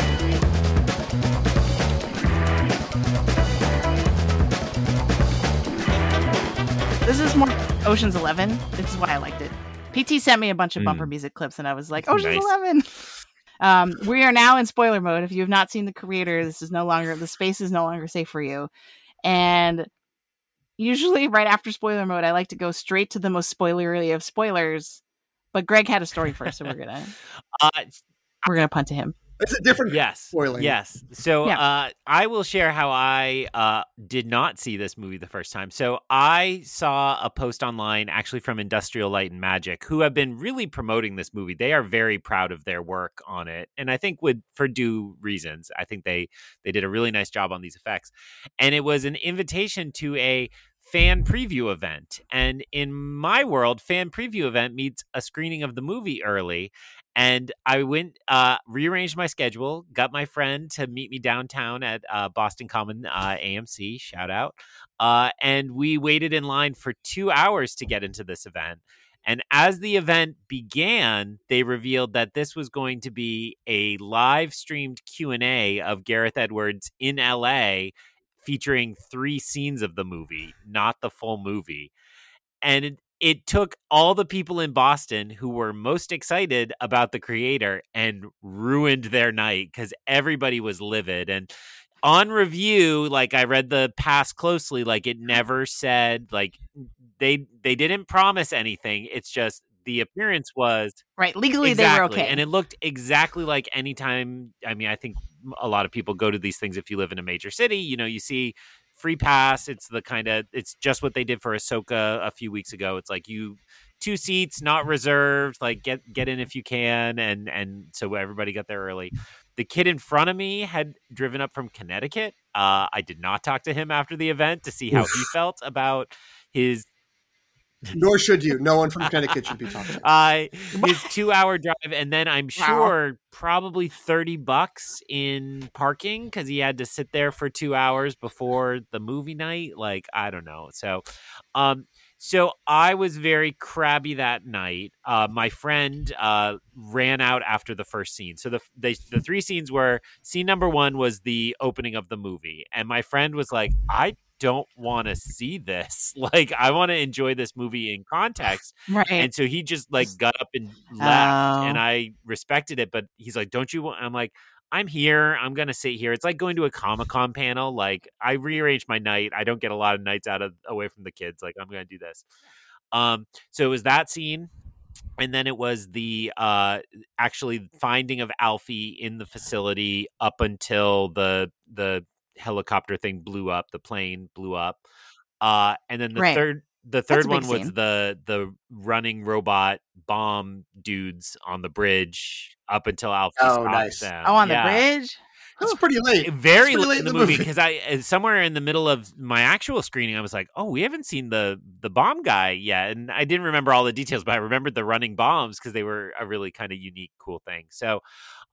This is more Ocean's Eleven. This is why I liked it. PT sent me a bunch of bumper Mm. music clips, and I was like, Ocean's Nice. Eleven. Um, we are now in spoiler mode. If you have not seen the creator, this is no longer the space is no longer safe for you. And usually, right after spoiler mode, I like to go straight to the most spoilery of spoilers. But Greg had a story first, so we're gonna Uh, we're gonna punt to him. It's a different. yes, Spoiling. yes. So Yeah. uh, I will share how I uh, did not see this movie the first time. So I saw a post online, actually from Industrial Light and Magic, who have been really promoting this movie. They are very proud of their work on it, and I think with for due reasons. I think they they did a really nice job on these effects, and it was an invitation to a fan preview event. And in my world, fan preview event means a screening of the movie early. And I went, uh, rearranged my schedule, got my friend to meet me downtown at uh, Boston Common uh, AMC, shout out. Uh, and we waited in line for two hours to get into this event. And as the event began, they revealed that this was going to be a live streamed Q&A of Gareth Edwards in LA featuring three scenes of the movie, not the full movie. And it, it took all the people in Boston who were most excited about the creator and ruined their night because everybody was livid. And on review, like I read the pass closely, like it never said like they they didn't promise anything. It's just the appearance was Right, legally exactly. they were okay. And it looked exactly like anytime. I mean, I think a lot of people go to these things if you live in a major city. You know, you see free pass. It's the kind of it's just what they did for Ahsoka a few weeks ago. It's like you two seats, not reserved. Like get get in if you can, and and so everybody got there early. The kid in front of me had driven up from Connecticut. Uh, I did not talk to him after the event to see how he felt about his Nor should you. No one from Connecticut should be talking. uh, his two hour drive, and then I'm Wow. sure probably 30 bucks in parking because he had to sit there for two hours before the movie night. Like, I don't know. So, um, so I was very crabby that night. Uh, my friend uh, ran out after the first scene. So the they, the three scenes were scene number one was the opening of the movie, and my friend was like, "I don't want to see this. Like, I want to enjoy this movie in context." right. And so he just like got up and left, and Oh. I respected it. But he's like, "Don't you?" want I'm like, "I'm here. I'm gonna sit here." It's like going to a Comic Con panel. Like I rearranged my night. I don't get a lot of nights out of away from the kids. Like I'm gonna do this. Um, so it was that scene. And then it was the uh actually finding of Alfie in the facility up until the the helicopter thing blew up, the plane blew up. Uh and then the Right. third the third one was scene. the the running robot bomb dudes on the bridge up until Alfie Oh, nice. them. oh, on Yeah. the bridge. That's pretty late. Very pretty late in the movie because I uh, somewhere in the middle of my actual screening, I was like, "Oh, we haven't seen the the bomb guy yet," and I didn't remember all the details, but I remembered the running bombs because they were a really kind of unique, cool thing. So,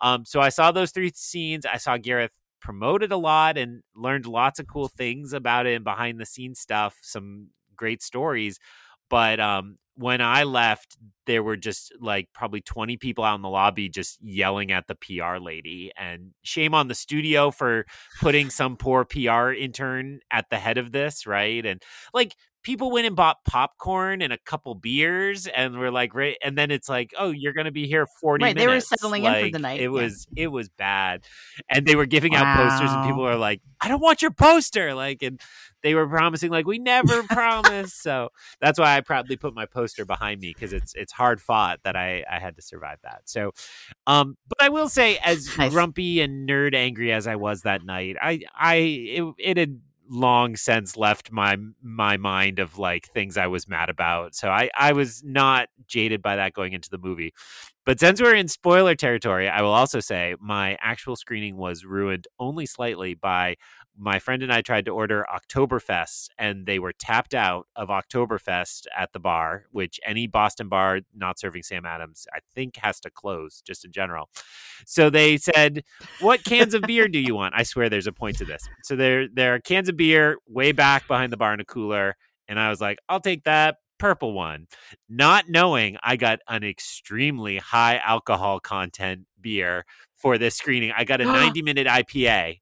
um, so I saw those three scenes. I saw Gareth promoted a lot and learned lots of cool things about it and behind the scenes stuff. Some great stories, but um, when I left, there were just like probably 20 people out in the lobby just yelling at the PR lady. And shame on the studio for putting some poor PR intern at the head of this, right? And like people went and bought popcorn and a couple beers and were like right and then it's like oh you're gonna be here 40 right, minutes they were settling like, in for the night it yeah. was it was bad and they were giving out posters and people were like i don't want your poster like and they were promising like we never promised so that's why i proudly put my poster behind me because it's it's hard fought that i i had to survive that so um but i will say as Nice. grumpy and nerd angry as i was that night i i it, it had long since left my my mind of like things I was mad about. So I I was not jaded by that going into the movie. But since we're in spoiler territory, I will also say my actual screening was ruined only slightly by my friend and I tried to order Oktoberfest and they were tapped out of Oktoberfest at the bar, which any Boston bar not serving Sam Adams, I think has to close just in general. So they said, What cans of beer do you want? I swear there's a point to this. So there there are cans of beer way back behind the bar in a cooler. And I was like, I'll take that purple one. Not knowing I got an extremely high alcohol content beer for this screening. I got a 90 minute IPA.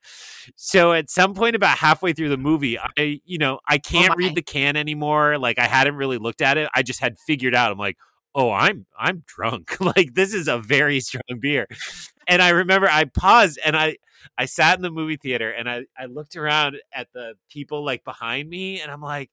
So at some point about halfway through the movie, I, you know, I oh can't my. read the can anymore. Like I hadn't really looked at it. I just had figured out, I'm like, oh, I'm I'm drunk. like this is a very strong beer. And I remember I paused and I I sat in the movie theater and I I looked around at the people like behind me and I'm like,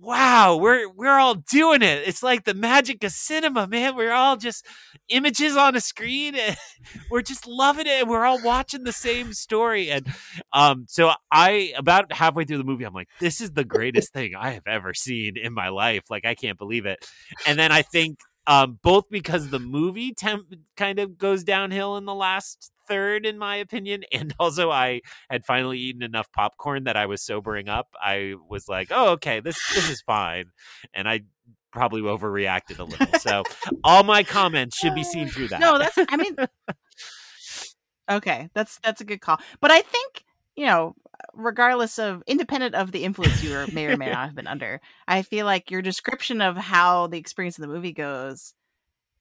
wow, we're we're all doing it. It's like the magic of cinema, man. We're all just images on a screen and we're just loving it and we're all watching the same story. And um so I about halfway through the movie, I'm like, this is the greatest thing I have ever seen in my life. Like I can't believe it. And then I think um, both because the movie temp- kind of goes downhill in the last third, in my opinion, and also I had finally eaten enough popcorn that I was sobering up. I was like, "Oh, okay, this this is fine," and I probably overreacted a little. So all my comments should be seen through that. No, that's I mean Okay, that's that's a good call. But I think, you know, regardless of independent of the influence you were, may or may not have been under, I feel like your description of how the experience of the movie goes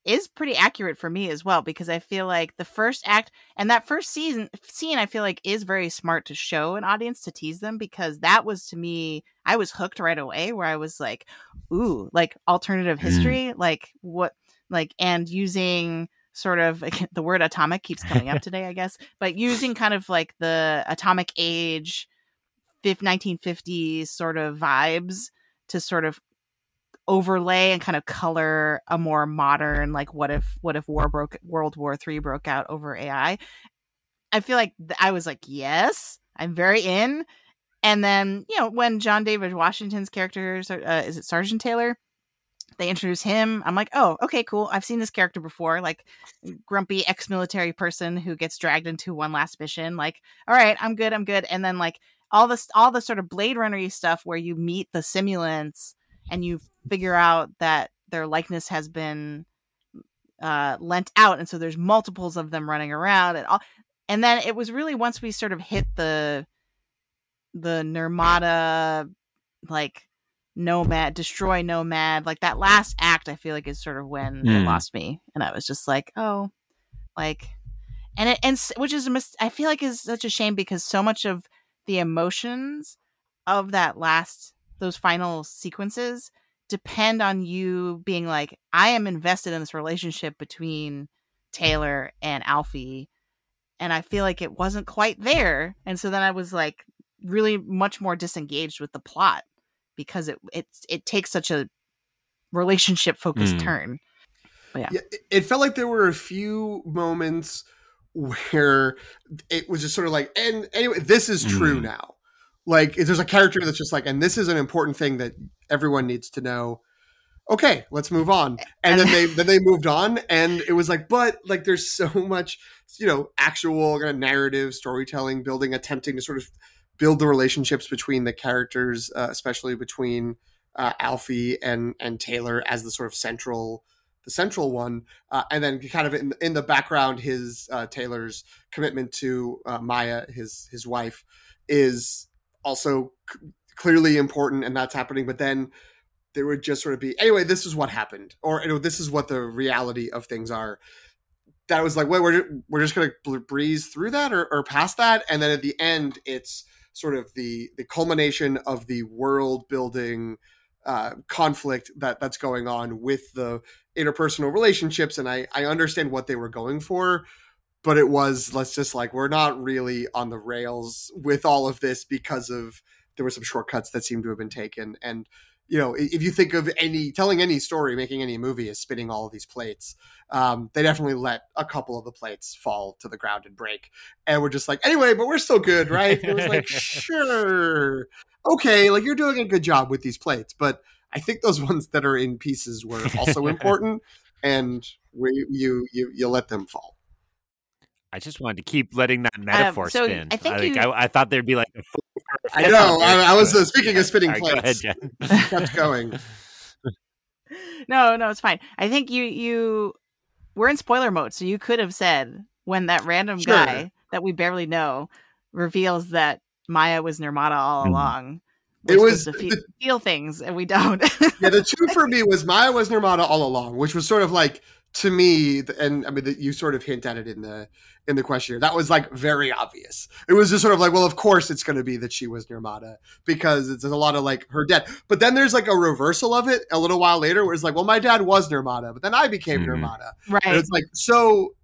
is pretty accurate for me as well because I feel like the first act and that first season scene I feel like is very smart to show an audience to tease them because that was to me I was hooked right away where I was like ooh like alternative mm. history? Like what like and using sort of the word atomic keeps coming up today I guess but using kind of like the atomic age 1950s sort of vibes to sort of overlay and kind of color a more modern like what if what if war broke world war three broke out over ai i? Feel like th- i was like yes i'm very in. And then you know when john david washington's characters uh, is it sergeant taylor? They introduce him. I'm like oh okay cool. I've seen this character before. Like grumpy ex-military person who gets dragged into one last mission like all right i'm good i'm good. And then like all this all the sort of blade runner stuff where you meet the simulants and you figure out that their likeness has been uh, lent out, and so there's multiples of them running around, and all. And then it was really once we sort of hit the the Nirmata like nomad destroy nomad like that last act i feel like is sort of when it Mm. lost me and i was just like oh like and it and which is a mis- i feel like is such a shame because so much of the emotions of that last those final sequences depend on you being like i am invested in this relationship between taylor and alfie and i feel like it wasn't quite there and so then i was like really much more disengaged with the plot because it it it takes such a relationship focused Mm. turn Yeah, it- it felt like there were a few moments where it was just sort of like, and anyway, this is true Mhm. now. Like, there's a character that's just like, and this is an important thing that everyone needs to know. okay, let's move on. And then they then they moved on, and it was like, but like there's so much, you know, actual kind of narrative storytelling, building, attempting to sort of build the relationships between the characters, uh, especially between uh, Alfie and and Taylor as the sort of central the central one, uh, and then kind of in, in the background, his uh, Taylor's commitment to uh, Maya, his his wife, is also c- clearly important, and that's happening. But then there would just sort of be anyway. This is what happened, or you know, this is what the reality of things are. That was like, wait, we're we're just gonna breeze through that or, or past that, and then at the end, it's sort of the the culmination of the world building uh, conflict that that's going on with the interpersonal relationships and I, I understand what they were going for but it was let's just like we're not really on the rails with all of this because of there were some shortcuts that seem to have been taken. And you know if you think of any telling any story making any movie is spinning all of these plates. Um, they definitely let a couple of the plates fall to the ground and break. And we're just like anyway but we're still good right? And it was like sure. Okay like you're doing a good job with these plates. But I think those ones that are in pieces were also important, and we, you you you let them fall. I just wanted to keep letting that um, metaphor um, so spin. I think I, you... I, I, thought there'd be like. A... I know. I, I was uh, speaking of spinning plates. Go ahead, kept going. No, no, it's fine. I think you you we're in spoiler mode, so you could have said when that random sure. guy that we barely know reveals that Maya was Nirmata all mm-hmm. along it was to feel, the, feel, things and we don't. yeah, the two for me was Maya was Nirmata all along, which was sort of like to me, and I mean, the, you sort of hint at it in the in the question. That was like very obvious. It was just sort of like, well, of course it's going to be that she was Nirmata because it's a lot of like her dad. But then there's like a reversal of it a little while later, where it's like, well, my dad was Nirmata, but then I became mm-hmm. Nirmata. Right. And it's like so.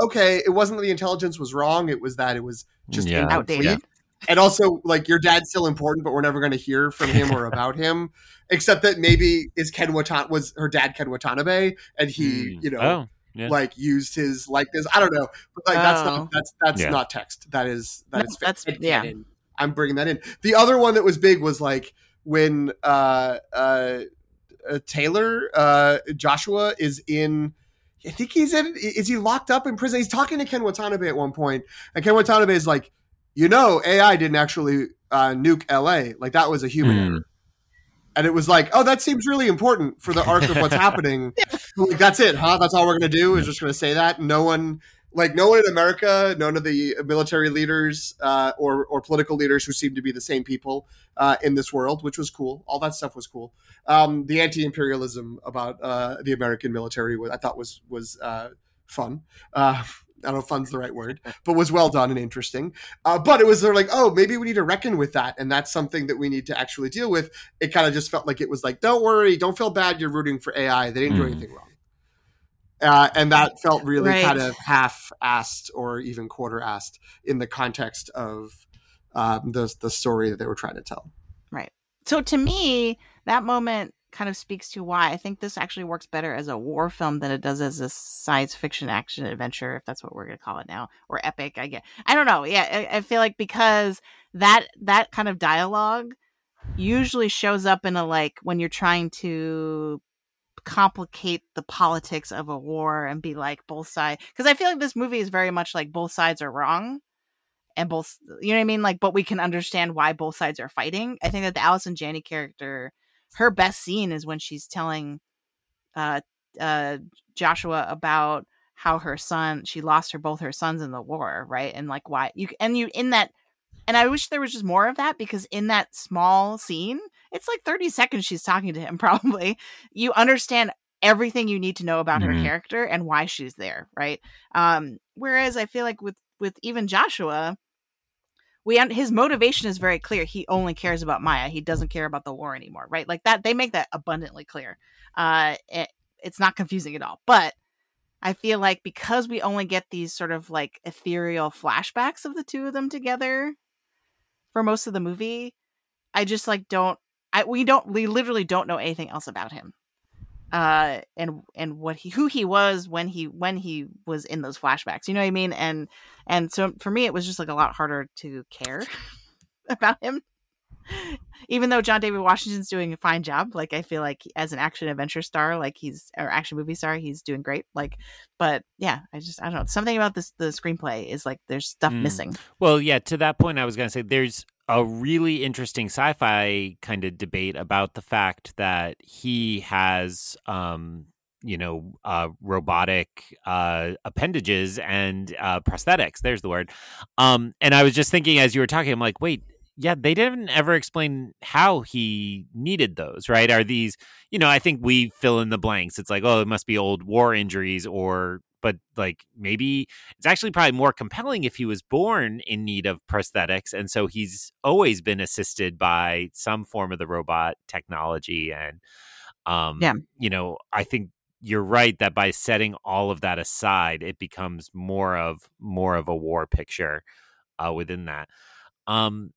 Okay, it wasn't that the intelligence was wrong; it was that it was just yeah. outdated and also like your dad's still important, but we're never going to hear from him or about him, except that maybe is Ken Watanabe was her dad Ken Watanabe, and he mm. you know oh, yeah. like used his likeness. I don't know, but like oh. that's not oh. that's that's yeah. not text. That is that is that's yeah. Canon. I'm bringing that in. The other one that was big was like when uh, uh, uh Taylor uh, Joshua is in. I think he's in. Is he locked up in prison? He's talking to Ken Watanabe at one point, and Ken Watanabe is like, you know, AI didn't actually uh, nuke LA. Like that was a human mm. error. And it was like, oh, that seems really important for the arc of what's happening. Like, that's it, huh? That's all we're gonna do is just gonna say that. No one, like no one in America, none of the military leaders uh, or or political leaders who seem to be the same people uh, in this world, which was cool. All that stuff was cool. Um, the anti-imperialism about uh, the American military, I thought was was uh, fun. I don't know if fun's the right word, but was well done and interesting. Uh, but it was sort of like, oh, maybe we need to reckon with that. And that's something that we need to actually deal with. It kind of just felt like it was like, don't worry, don't feel bad. You're rooting for AI. They didn't mm. do anything wrong. Uh, and that felt really right. kind of half assed or even quarter assed in the context of um, the, the story that they were trying to tell. Right. So to me, that moment kind of speaks to why I think this actually works better as a war film than it does as a science fiction action adventure, if that's what we're gonna call it now, or epic. I get. I don't know. Yeah, I, I feel like because that that kind of dialogue usually shows up in a like when you're trying to complicate the politics of a war and be like both sides because I feel like this movie is very much like both sides are wrong and both you know what I mean like but we can understand why both sides are fighting. I think that the Allison Janney character her best scene is when she's telling uh uh Joshua about how her son she lost her both her sons in the war, right? And like why you and you in that and I wish there was just more of that because in that small scene, it's like 30 seconds she's talking to him probably. You understand everything you need to know about mm-hmm. her character and why she's there, right? Um whereas I feel like with with even Joshua, we his motivation is very clear. He only cares about Maya. He doesn't care about the war anymore, right? Like that. They make that abundantly clear. Uh, it, it's not confusing at all. But I feel like because we only get these sort of like ethereal flashbacks of the two of them together for most of the movie, I just like don't. I we don't we literally don't know anything else about him uh and and what he who he was when he when he was in those flashbacks you know what i mean and and so for me it was just like a lot harder to care about him even though John David Washington's doing a fine job, like I feel like as an action adventure star, like he's or action movie star, he's doing great. Like, but yeah, I just I don't know something about this the screenplay is like there's stuff Mm. missing. Well, yeah, to that point, I was going to say there's a really interesting sci fi kind of debate about the fact that he has, um, you know, uh, robotic uh, appendages and uh, prosthetics. There's the word. Um, and I was just thinking as you were talking, I'm like, wait, yeah, they didn't ever explain how he needed those, right? Are these, you know, I think we fill in the blanks. It's like, oh, it must be old war injuries or, but like maybe it's actually probably more compelling if he was born in need of prosthetics and so he's always been assisted by some form of the robot technology and um Yeah. you know i think you're right that by setting all of that aside it becomes more of more of a war picture uh within that um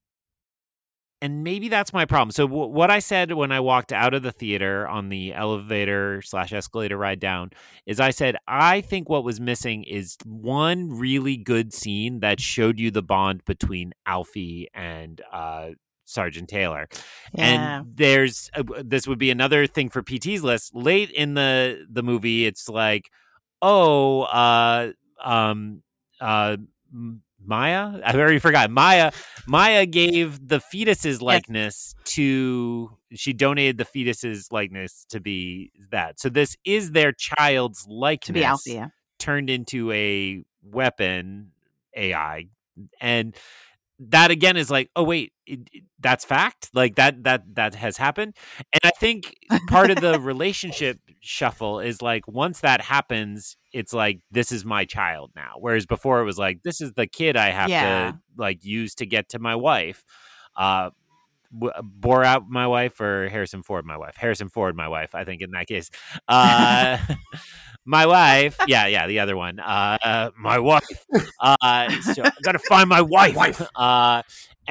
and maybe that's my problem. So w- what I said when I walked out of the theater on the elevator slash escalator ride down is I said I think what was missing is one really good scene that showed you the bond between Alfie and uh, Sergeant Taylor. Yeah. And there's uh, this would be another thing for PT's list. Late in the the movie, it's like, oh, uh, um, uh, Maya. I already forgot. Maya. Maya gave the fetus's likeness to. She donated the fetus's likeness to be that. So this is their child's likeness to be. Yeah. turned into a weapon AI, and that again is like, oh wait, it, it- that's fact. Like that that that has happened, and I think part of the relationship shuffle is like once that happens, it's like this is my child now. Whereas before it was like this is the kid I have Yeah. to like use to get to my wife. Uh, w- bore out my wife or Harrison Ford my wife. Harrison Ford my wife. I think in that case, uh, my wife. Yeah, yeah, the other one. Uh, uh, my wife. Uh, so I got to find my wife. Wife. Uh,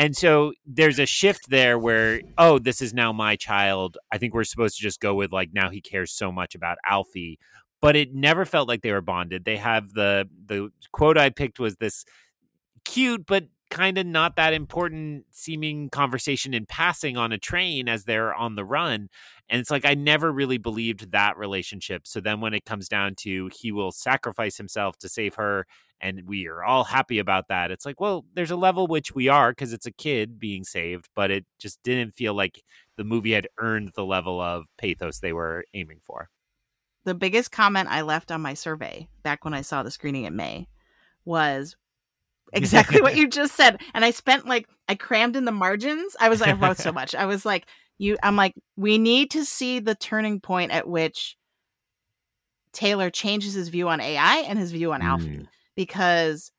and so there's a shift there where oh, this is now my child. I think we're supposed to just go with like now he cares so much about Alfie. But it never felt like they were bonded. They have the the quote I picked was this cute but kind of not that important seeming conversation in passing on a train as they're on the run. And it's like I never really believed that relationship. So then when it comes down to he will sacrifice himself to save her and we are all happy about that. It's like, well, there's a level which we are because it's a kid being saved, but it just didn't feel like the movie had earned the level of pathos they were aiming for. the biggest comment I left on my survey back when I saw the screening in May was exactly what you just said. And I spent like I crammed in the margins. I was I wrote so much. I was like, you I'm like, we need to see the turning point at which Taylor changes his view on AI and his view on Alfie. Mm. Because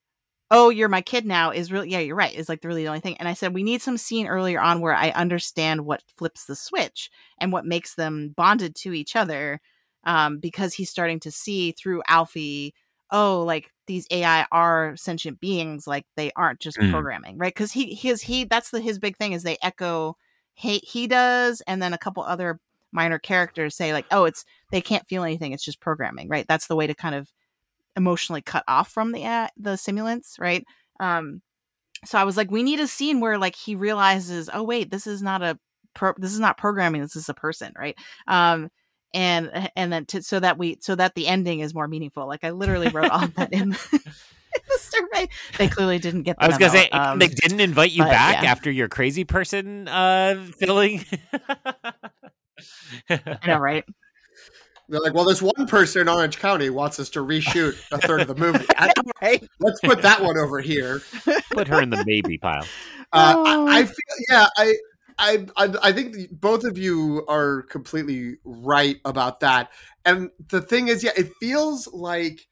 oh, you're my kid now is really yeah, you're right. Is like the really the only thing. And I said we need some scene earlier on where I understand what flips the switch and what makes them bonded to each other um, because he's starting to see through Alfie, oh, like these AI are sentient beings, like they aren't just Mm. programming, right? Because he his he that's the his big thing is they echo he he does, and then a couple other minor characters say like, oh, it's they can't feel anything, it's just programming, right? That's the way to kind of emotionally cut off from the uh, the simulants, right? Um, so I was like, we need a scene where like he realizes, oh wait, this is not a pro- this is not programming, this is a person, right? Um, and and then to, so that we so that the ending is more meaningful. Like I literally wrote all that in the, in the survey. They clearly didn't get. The I was gonna memo. say Um, they didn't invite you but, back yeah. after your crazy person uh filling. I know, right? They're like, well, this one person in Orange County wants us to reshoot a third of the movie. I- right. Let's put that one over here. Put her in the maybe pile. Uh, Oh. I, I feel, yeah, I, I, I, I think both of you are completely right about that. And the thing is, yeah, it feels like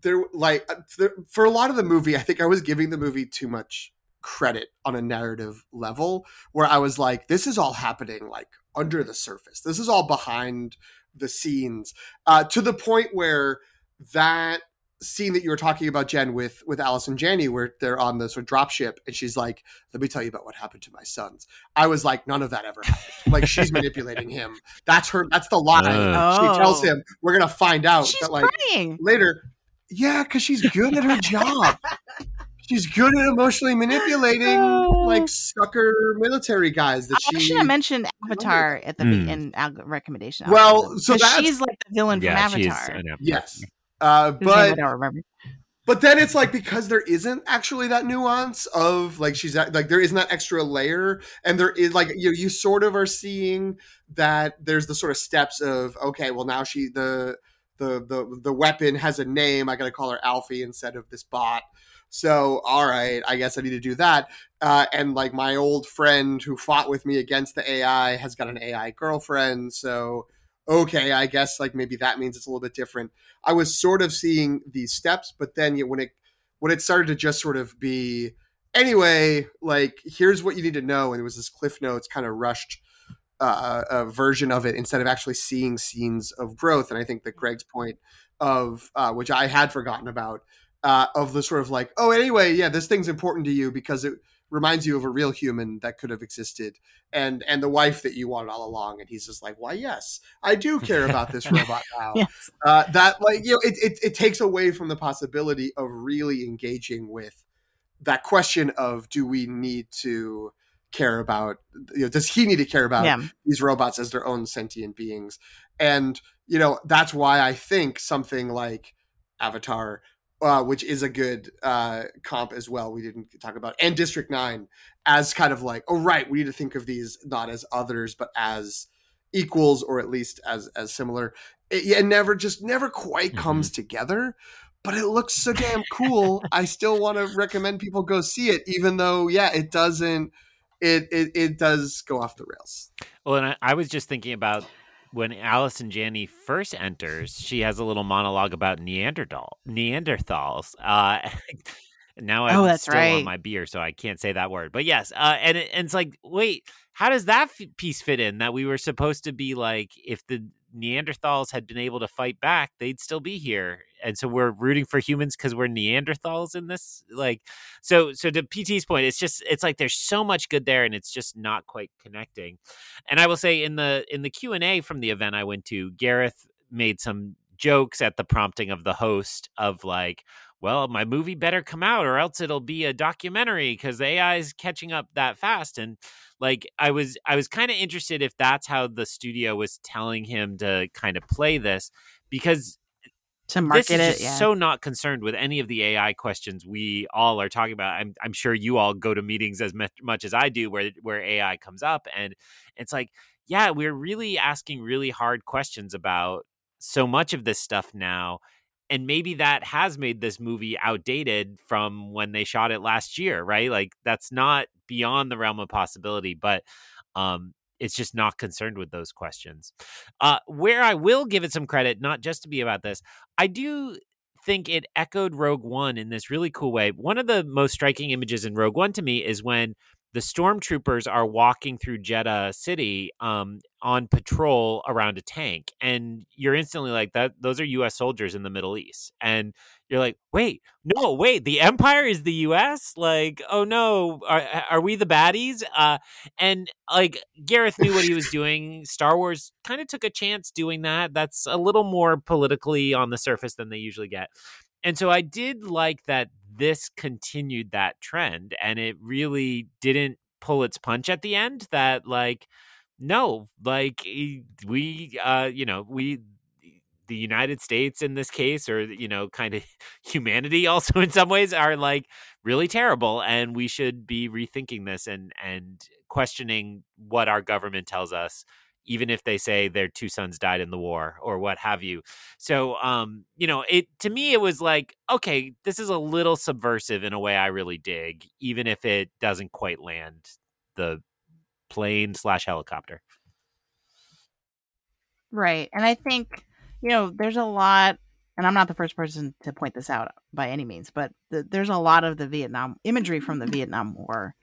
there, like uh, for a lot of the movie, I think I was giving the movie too much credit on a narrative level, where I was like, this is all happening like under the surface. This is all behind the scenes, uh, to the point where that scene that you were talking about, Jen, with with Allison Janney, where they're on the sort of drop ship, and she's like, "Let me tell you about what happened to my sons." I was like, "None of that ever happened. like she's manipulating him. That's her. That's the lie. Uh. Oh. She tells him, "We're gonna find out." She's that, like crying. later, yeah, because she's good at her job. she's good at emotionally manipulating like sucker military guys that I she should have mentioned Avatar at the Mm. be- in recommendation. Well, so that's- she's like the villain yeah, from she's an Avatar. yes uh whose I but don't remember. but then it's like because there isn't actually that nuance of like she's at, like there isn't that extra layer and there is like you you sort of are seeing that there's the sort of steps of okay well now she the the the the weapon has a name i gotta call her alfie instead of this bot so all right i guess i need to do that uh, and like my old friend who fought with me against the ai has got an ai girlfriend so okay i guess like maybe that means it's a little bit different I was sort of seeing these steps, but then you, when it when it started to just sort of be anyway, like here's what you need to know, and it was this Cliff Notes kind of rushed uh, uh, version of it instead of actually seeing scenes of growth. And I think that Greg's point of uh, which I had forgotten about uh, of the sort of like, oh, anyway, yeah, this thing's important to you because it reminds you of a real human that could have existed and and the wife that you wanted all along and he's just like why yes i do care about this robot now Yes. uh, that like you know it, it, it takes away from the possibility of really engaging with that question of do we need to care about you know does he need to care about Yeah. these robots as their own sentient beings and you know that's why i think something like avatar uh, which is a good uh, comp as well. We didn't talk about and district 9 as kind of like oh right we need to think of these not as others but as equals or at least as as similar. It, it never just never quite comes together but it looks so damn cool. I still want to recommend people go see it even though yeah it doesn't it it, it does go off the rails. Well, and I, I was just thinking about when Allison Janney first enters, she has a little monologue about Neanderthal Neanderthals. Uh, now I'm Oh, that's still on my beer, so I can't say that word. But yes, uh, and, it, and it's like, wait, how does that f- piece fit in? That we were supposed to be like, if the Neanderthals had been able to fight back, they'd still be here, and so we're rooting for humans because we're Neanderthals in this. Like, so so to PT's point, it's just it's like there's so much good there, and it's just not quite connecting. And I will say in the in the Q and A from the event I went to, Gareth made some jokes at the prompting of the host of like, well, my movie better come out or else it'll be a documentary because AI is catching up that fast. And like I was I was kind of interested if that's how the studio was telling him to kind of play this because To this market is it, yeah. so not concerned with any of the AI questions we all are talking about. I'm, I'm sure you all go to meetings as much, much as I do, where where AI comes up, and it's like, yeah, we're really asking really hard questions about so much of this stuff now, and maybe that has made this movie outdated from when they shot it last year, right? Like that's not beyond the realm of possibility, but um, it's just not concerned with those questions. Uh, where I will give it some credit, not just to be about this, I do think it echoed Rogue One in this really cool way. One of the most striking images in Rogue One to me is when the stormtroopers are walking through Jedha City um, on patrol around a tank, and you're instantly like, "That those are U.S. soldiers in the Middle East," and you're like, "Wait, no, wait, the Empire is the U.S. Like, oh no, are are we the baddies?" Uh, and like Gareth knew what he was doing. Star Wars kind of took a chance doing that. That's a little more politically on the surface than they usually get. And so I did like that this continued that trend and it really didn't pull its punch at the end that like no, like we uh you know, we the United States in this case, or you know, kind of humanity also in some ways are like really terrible, and we should be rethinking this and and questioning what our government tells us, even if they say their two sons died in the war or what have you. So, um, you know, it to me it was like, okay, this is a little subversive in a way I really dig, even if it doesn't quite land the plane slash helicopter. Right. And I think, you know, there's a lot, and I'm not the first person to point this out by any means, but the, there's a lot of the Vietnam imagery from the Vietnam War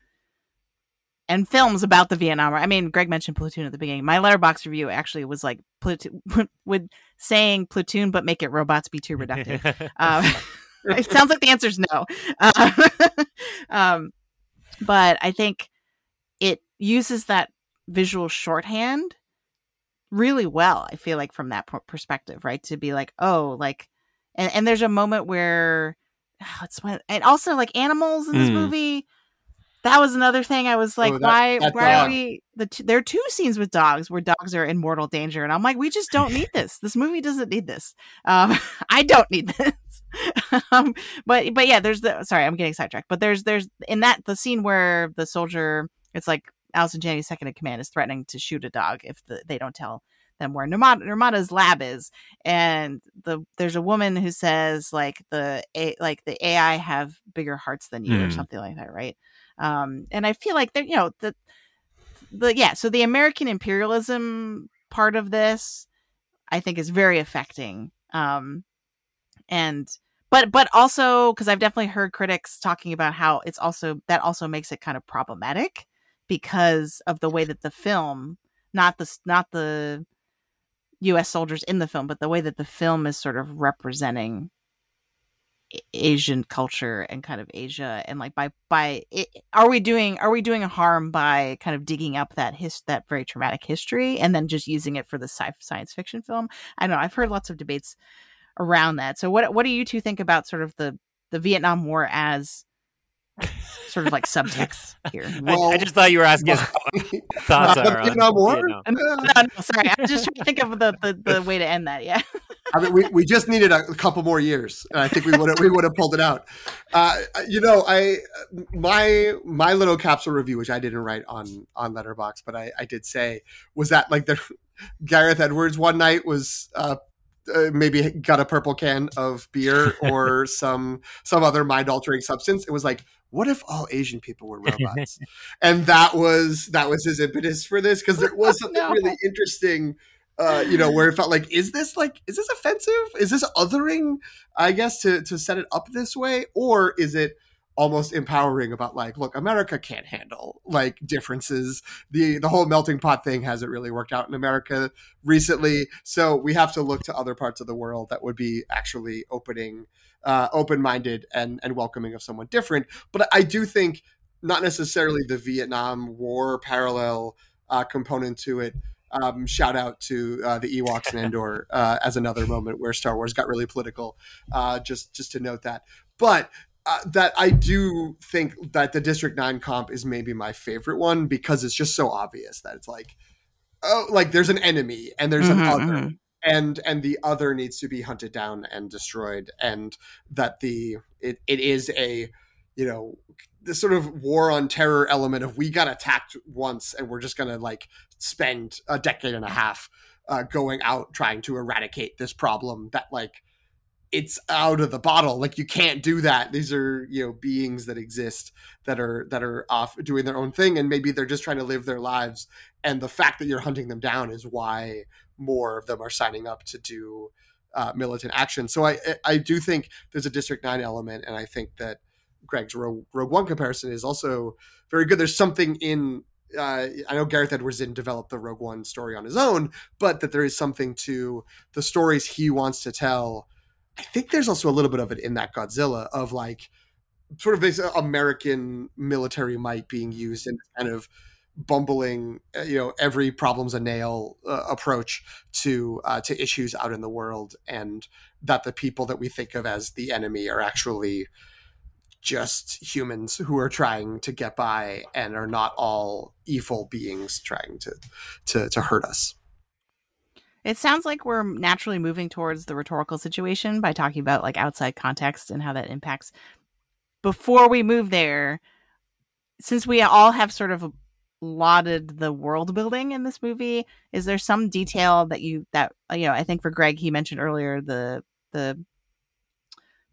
and films about the Vietnam War. I mean, Greg mentioned Platoon at the beginning. My Letterboxd review actually was like Platoon with saying Platoon, but make it robots be too reductive. Um, it sounds like the answer is no. Uh, um, but I think it uses that visual shorthand really well. I feel like from that perspective, right? To be like, oh, like, and, and there's a moment where it's when and also like animals in this Mm. movie. That was another thing. I was like, Oh, that- why? that why are we? The t- there are two scenes with dogs where dogs are in mortal danger, and I'm like, we just don't need this. This movie doesn't need this. Um, I don't need this. um, but but yeah, there's the sorry, I'm getting sidetracked. But there's there's in that the scene where the soldier, it's like Allison Janney's second in command is threatening to shoot a dog if the, they don't tell them where Nirmata, Nirmata's lab is, and the there's a woman who says like the a, like the AI have bigger hearts than you or Hmm. something like that, right? Um, and I feel like that you know the the yeah, so the American imperialism part of this, I think, is very affecting. Um, and but but also because I've definitely heard critics talking about how it's also that also makes it kind of problematic because of the way that the film, not the not the U.S. soldiers in the film, but the way that the film is sort of representing Asian culture and kind of Asia, and like by by it, are we doing are we doing harm by kind of digging up that his that very traumatic history and then just using it for the sci- science fiction film? I don't know. I've heard lots of debates around that. So what what do you two think about sort of the the Vietnam War as sort of like subtext here? I- I, just thought you were asking us thoughts are on Vietnam War? Vietnam. No, no, no, sorry, I was just trying to think of the, the, the way to end that. Yeah. I mean, we, we just needed a couple more years, and I think we would have we would have pulled it out. Uh, you know, I my my little capsule review, which I didn't write on on Letterboxd, but I, I did say was that like the Gareth Edwards one night was uh, uh, maybe got a purple can of beer or some some other mind altering substance. It was like, what if all Asian people were robots? and that was that was his impetus for this because there was something No. really interesting uh, you know, where it felt like, is this like, is this offensive? Is this othering? I guess to to set it up this way, or is it almost empowering about like, look, America can't handle like differences. The the whole melting pot thing hasn't really worked out in America recently, so we have to look to other parts of the world that would be actually opening, uh, open minded and and welcoming of someone different. But I do think not necessarily the Vietnam War parallel uh, component to it. Um, shout out to uh, the Ewoks and Endor uh, as another moment where Star Wars got really political. Uh, just just to note that, but uh, that I do think that the District Nine comp is maybe my favorite one because it's just so obvious that it's like, oh, like there's an enemy and there's Mhm, an other, mhm. and and the other needs to be hunted down and destroyed, and that the it, it is a you know the sort of war on terror element of we got attacked once and we're just gonna like spend a decade and a half uh, going out trying to eradicate this problem that like it's out of the bottle. Like you can't do that. These are you know beings that exist that are that are off doing their own thing and maybe they're just trying to live their lives. And the fact that you're hunting them down is why more of them are signing up to do uh, militant action. So i i do think there's a district 9 element and i think that greg's rogue, rogue one comparison is also very good. There's something in uh, I know Gareth Edwards didn't develop the Rogue One story on his own, but that there is something to the stories he wants to tell. I think there's also a little bit of it in that Godzilla of like sort of this American military might being used in kind of bumbling, uh, you know, every problem's a nail uh, approach to uh, to issues out in the world, and that the people that we think of as the enemy are actually just humans who are trying to get by and are not all evil beings trying to to, to hurt us. It sounds like we're naturally moving towards the rhetorical situation by talking about like outside context and how that impacts. Before we move there, since we all have sort of lauded the world building in this movie, is there some detail that you that uh, you know? I think for Greg, he mentioned earlier the the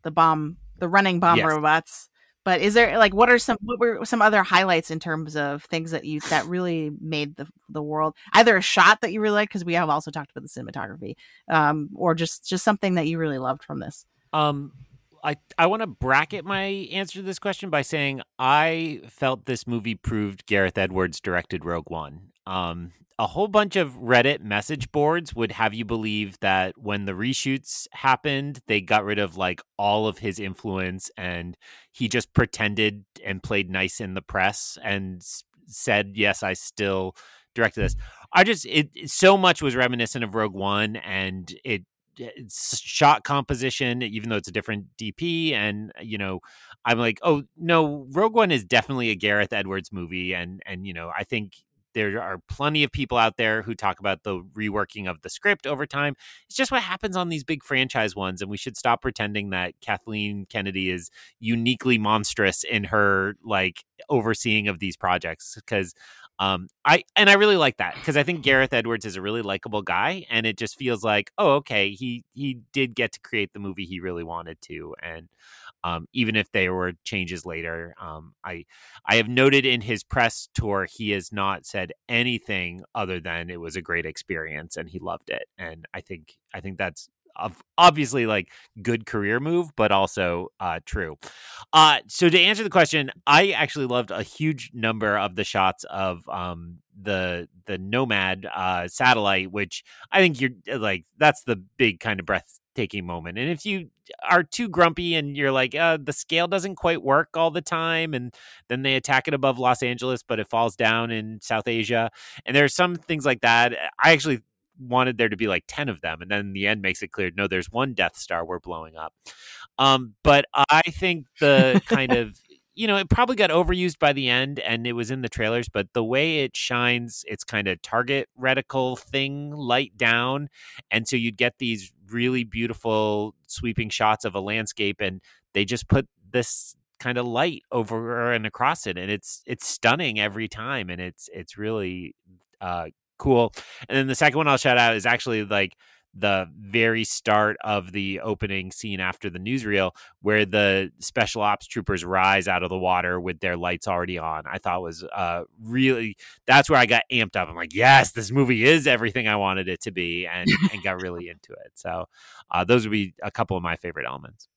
the bomb, the running bomb Yes. robots. But is there like what are some what were some other highlights in terms of things that you that really made the the world either a shot that you really liked because we have also talked about the cinematography, um, or just just something that you really loved from this? Um, I I want to bracket my answer to this question by saying I felt this movie proved Gareth Edwards directed Rogue One. Um, a whole bunch of Reddit message boards would have you believe that when the reshoots happened, they got rid of like all of his influence and he just pretended and played nice in the press and said, "Yes, I still directed this." I just it so much was reminiscent of Rogue One, and it shot composition, even though it's a different DP. And you know, I'm like, oh no, Rogue One is definitely a Gareth Edwards movie, and and you know, I think there are plenty of people out there who talk about the reworking of the script over time. It's just what happens on these big franchise ones, and we should stop pretending that Kathleen Kennedy is uniquely monstrous in her like overseeing of these projects because um, I and I really like that because I think Gareth Edwards is a really likable guy, and it just feels like, oh, okay, he he did get to create the movie he really wanted to, and um, even if there were changes later, um, I I have noted in his press tour he has not said anything other than it was a great experience and he loved it, and I think I think that's obviously like good career move, but also uh, true. Uh, so to answer the question, I actually loved a huge number of the shots of um, the the Nomad uh, satellite, which I think you're like that's the big kind of breathtaking moment. And if you are too grumpy and you're like uh, the scale doesn't quite work all the time, and then they attack it above Los Angeles, but it falls down in South Asia, and there's some things like that. I actually wanted there to be like 10 of them and then the end makes it clear no there's one death star we're blowing up um, but i think the kind of you know it probably got overused by the end and it was in the trailers but the way it shines its kind of target reticle thing light down and so you'd get these really beautiful sweeping shots of a landscape and they just put this kind of light over and across it and it's it's stunning every time and it's it's really uh, cool. And then the second one I'll shout out is actually like the very start of the opening scene after the newsreel where the special ops troopers rise out of the water with their lights already on i thought was uh really that's where i got amped up i'm like yes this movie is everything i wanted it to be and and got really into it so uh those would be a couple of my favorite elements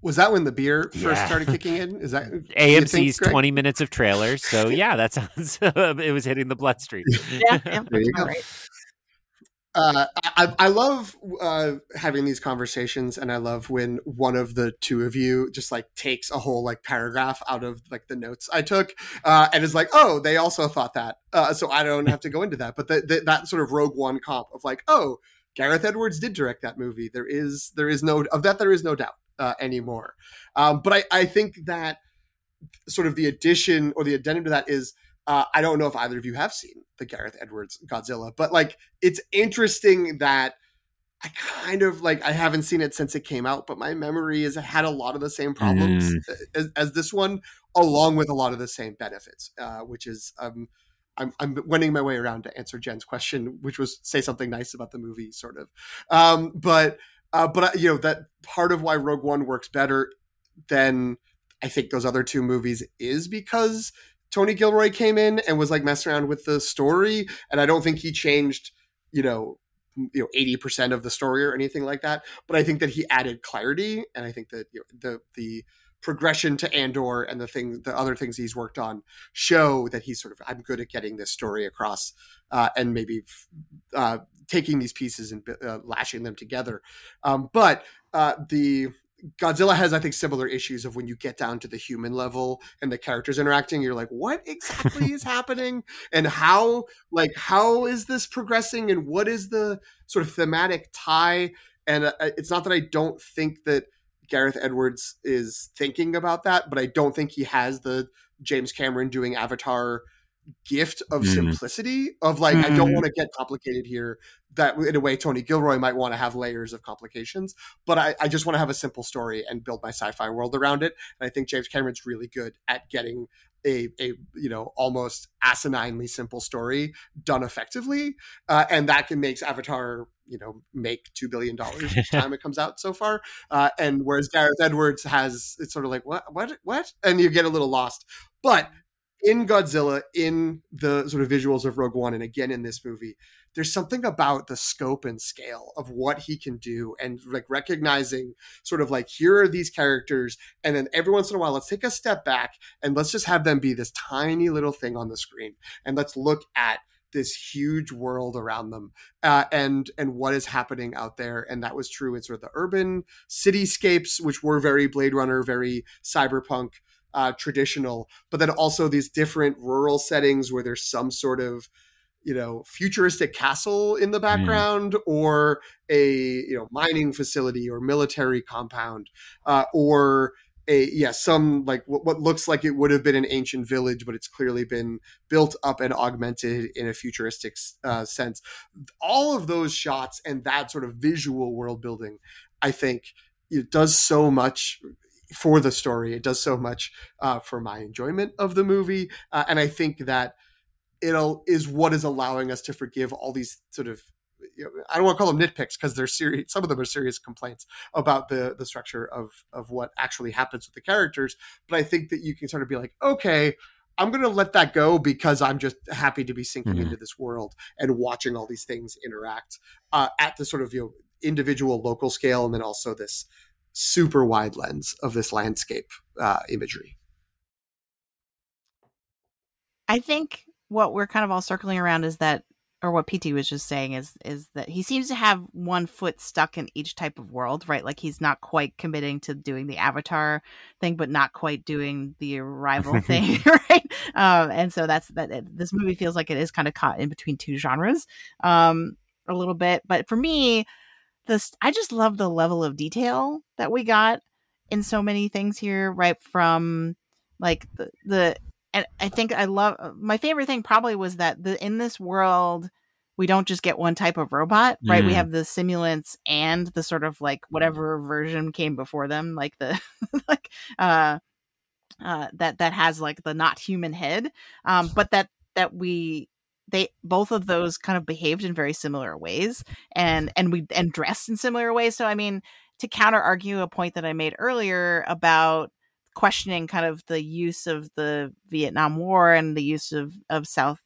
was that when the beer first yeah. started kicking in? Is that AMC's think, 20 minutes of trailers? So yeah, that sounds it was hitting the bloodstream. yeah, yeah there you go. Right. Uh, I, I love uh, having these conversations, and I love when one of the two of you just like takes a whole like paragraph out of like the notes I took, uh, and is like, "Oh, they also thought that," uh, so I don't have to go into that. But the, the, that sort of Rogue One comp of like, "Oh, Gareth Edwards did direct that movie." There is there is no of that there is no doubt uh, anymore. Um, but I, I think that sort of the addition or the addendum to that is uh, I don't know if either of you have seen the Gareth Edwards Godzilla, but like it's interesting that I kind of like I haven't seen it since it came out, but my memory is it had a lot of the same problems mm. as, as, this one, along with a lot of the same benefits, uh, which is um, I'm I'm winning my way around to answer Jen's question, which was say something nice about the movie, sort of. Um, but uh, but you know that part of why Rogue One works better than I think those other two movies is because Tony Gilroy came in and was like messing around with the story, and I don't think he changed, you know, you know, eighty percent of the story or anything like that. But I think that he added clarity, and I think that you know, the the progression to Andor and the thing, the other things he's worked on show that he's sort of I'm good at getting this story across, uh, and maybe uh, taking these pieces and uh, lashing them together. Um, but uh, the Godzilla has, I think, similar issues of when you get down to the human level and the characters interacting, you're like, what exactly is happening? And how, like, how is this progressing? And what is the sort of thematic tie? And uh, it's not that I don't think that Gareth Edwards is thinking about that, but I don't think he has the James Cameron doing Avatar gift of mm. simplicity of like mm. i don't mm. want to get complicated here that in a way tony gilroy might want to have layers of complications but i, I just want to have a simple story and build my sci-fi world around it and i think james cameron's really good at getting a, a you know almost asininely simple story done effectively uh, and that can makes avatar you know make two billion dollars each time it comes out so far uh, and whereas gareth edwards has it's sort of like what what what and you get a little lost but in Godzilla, in the sort of visuals of Rogue One, and again in this movie, there's something about the scope and scale of what he can do, and like recognizing sort of like here are these characters, and then every once in a while, let's take a step back and let's just have them be this tiny little thing on the screen, and let's look at this huge world around them uh, and and what is happening out there and that was true in sort of the urban cityscapes which were very blade runner very cyberpunk uh, traditional, but then also these different rural settings where there's some sort of you know futuristic castle in the background mm. or a you know mining facility or military compound uh, or a yeah some like what, what, looks like it would have been an ancient village but it's clearly been built up and augmented in a futuristic uh, sense all of those shots and that sort of visual world building i think it does so much for the story it does so much uh, for my enjoyment of the movie uh, and i think that it is what is allowing us to forgive all these sort of you know, I don't want to call them nitpicks because they're serious. Some of them are serious complaints about the the structure of of what actually happens with the characters. But I think that you can sort of be like, okay, I'm going to let that go because I'm just happy to be sinking mm-hmm. into this world and watching all these things interact uh, at the sort of you know individual local scale, and then also this super wide lens of this landscape uh, imagery. I think what we're kind of all circling around is that or what PT was just saying is is that he seems to have one foot stuck in each type of world, right? Like he's not quite committing to doing the Avatar thing, but not quite doing the Arrival thing, right? Um, and so that's that. This movie feels like it is kind of caught in between two genres, um, a little bit. But for me, this I just love the level of detail that we got in so many things here, right? From like the the and I think I love uh, my favorite thing probably was that the in this world we don't just get one type of robot, right? Mm. We have the simulants and the sort of like whatever version came before them, like the like uh uh that that has like the not human head. Um but that that we they both of those kind of behaved in very similar ways and and we and dressed in similar ways. So I mean to counter argue a point that I made earlier about questioning kind of the use of the Vietnam War and the use of of South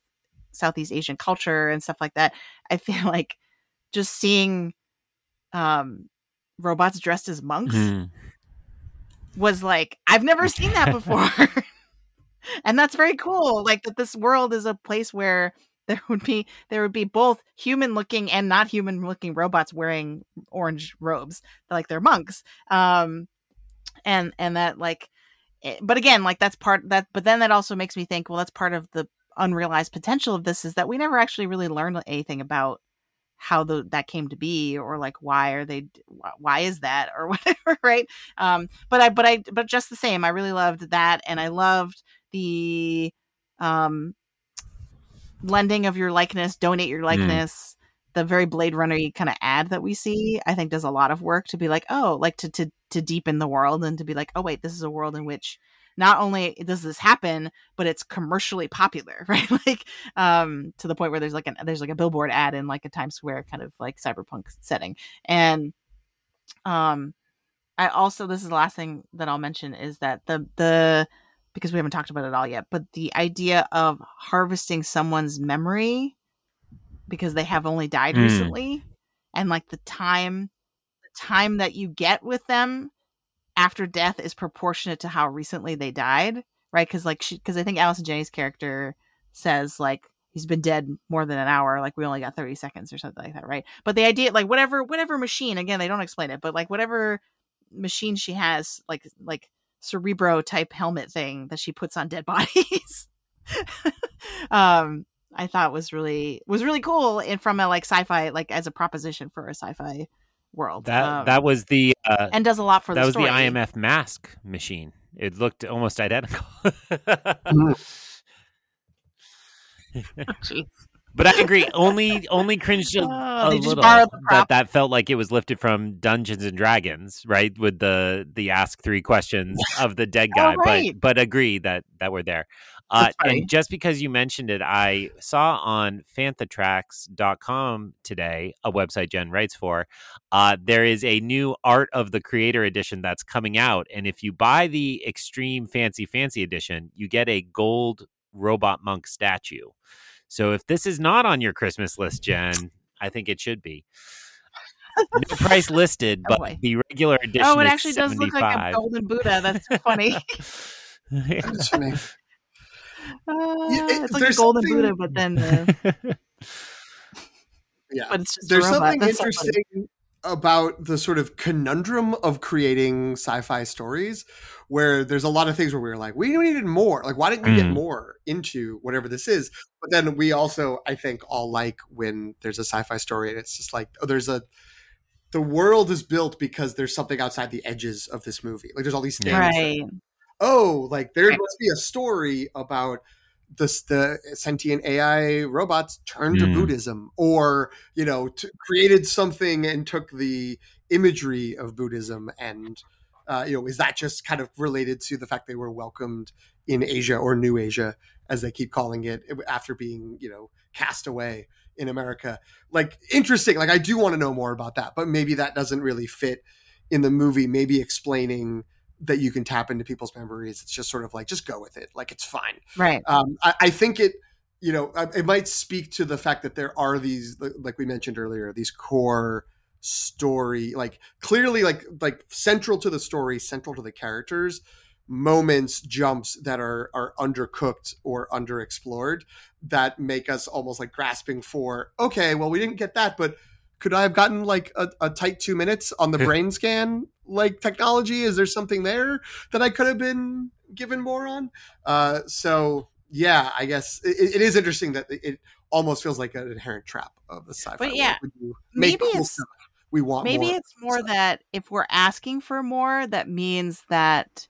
Southeast Asian culture and stuff like that. I feel like just seeing um robots dressed as monks mm. was like I've never seen that before. and that's very cool like that this world is a place where there would be there would be both human looking and not human looking robots wearing orange robes like they're monks um and and that like Eh, but again like that's part that but then that also makes me think well that's part of the unrealized potential of this is that we never actually really learned anything about how the that came to be or like why are they why is that or whatever right? Um but i but i but just the same i really loved that and i loved the um lending of your likeness donate your mm. likeness the very Blade Runner kind of ad that we see, I think does a lot of work to be like, oh, like to to to deepen the world and to be like, oh wait, this is a world in which not only does this happen, but it's commercially popular, right? like um to the point where there's like an there's like a billboard ad in like a Times Square kind of like cyberpunk setting. And um I also this is the last thing that I'll mention is that the the because we haven't talked about it all yet, but the idea of harvesting someone's memory because they have only died mm. recently and like the time the time that you get with them after death is proportionate to how recently they died right because like she because i think allison Janney's character says like he's been dead more than an hour like we only got 30 seconds or something like that right but the idea like whatever whatever machine again they don't explain it but like whatever machine she has like like cerebro type helmet thing that she puts on dead bodies um I thought was really was really cool and from a like sci-fi like as a proposition for a sci-fi world. That um, that was the uh, and does a lot for that the was story. the IMF mask machine. It looked almost identical. oh, but I agree. Only only cringed a, oh, a little that that felt like it was lifted from Dungeons and Dragons, right? With the the ask three questions of the dead guy. Oh, right. But but agree that that we're there. Uh, and just because you mentioned it, I saw on fanthatracks.com today, a website Jen writes for, uh, there is a new Art of the Creator edition that's coming out. And if you buy the Extreme Fancy Fancy edition, you get a gold robot monk statue. So if this is not on your Christmas list, Jen, I think it should be. No price listed, oh, but the regular edition. Oh, it actually does look like a golden Buddha. That's funny. That's funny. Uh, yeah, it, it's like a golden something... Buddha, but then. yeah, but it's just there's something That's interesting. So about the sort of conundrum of creating sci-fi stories where there's a lot of things where we were like we needed more like why didn't we get Mm. more into whatever this is but then we also i think all like when there's a sci-fi story and it's just like oh there's a the world is built because there's something outside the edges of this movie like there's all these things Yeah. that- oh like there Right. must be a story about this the sentient ai robots turned to Mm. buddhism or you know t- created something and took the imagery of buddhism and uh, you know is that just kind of related to the fact they were welcomed in asia or new asia as they keep calling it after being you know cast away in america like interesting like i do want to know more about that but maybe that doesn't really fit in the movie maybe explaining that you can tap into people's memories it's just sort of like just go with it like it's fine Right. um, I, I think it you know it might speak to the fact that there are these like we mentioned earlier these core story like clearly like like central to the story central to the characters moments jumps that are are undercooked or underexplored that make us almost like grasping for okay well we didn't get that but could i have gotten like a, a tight two minutes on the brain scan like technology? Is there something there that i could have been given more on? Uh so yeah i guess it, it is interesting that it almost feels like an inherent trap of the sci-fi. But yeah, when maybe cool it's- stuff, we want Maybe more. it's more So- that if we're asking for more, that means that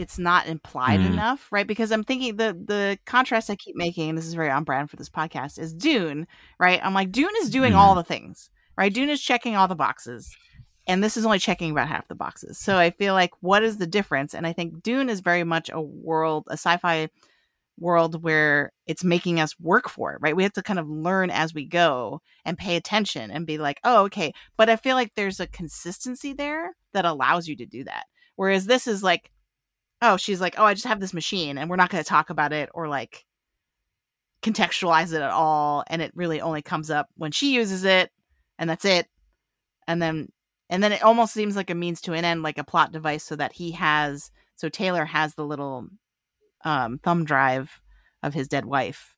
it's not implied Hmm. enough, right? Because I'm thinking the the contrast I keep making, and this is very on brand for this podcast, is Dune, right? I'm like Dune is doing Mhm. all the things, right? Dune is checking all the boxes, and this is only checking about half the boxes. So I feel like what is the difference? And I think Dune is very much a world, a sci-fi world where it's making us work for it, right? We have to kind of learn as we go and pay attention and be like, oh, okay. But I feel like there's a consistency there that allows you to do that. Whereas this is like, oh, she's like, oh, I just have this machine and we're not going to talk about it or like contextualize it at all. And it really only comes up when she uses it and that's it. And then, and then it almost seems like a means to an end, like a plot device so that he has, so Taylor has the little um, thumb drive of his dead wife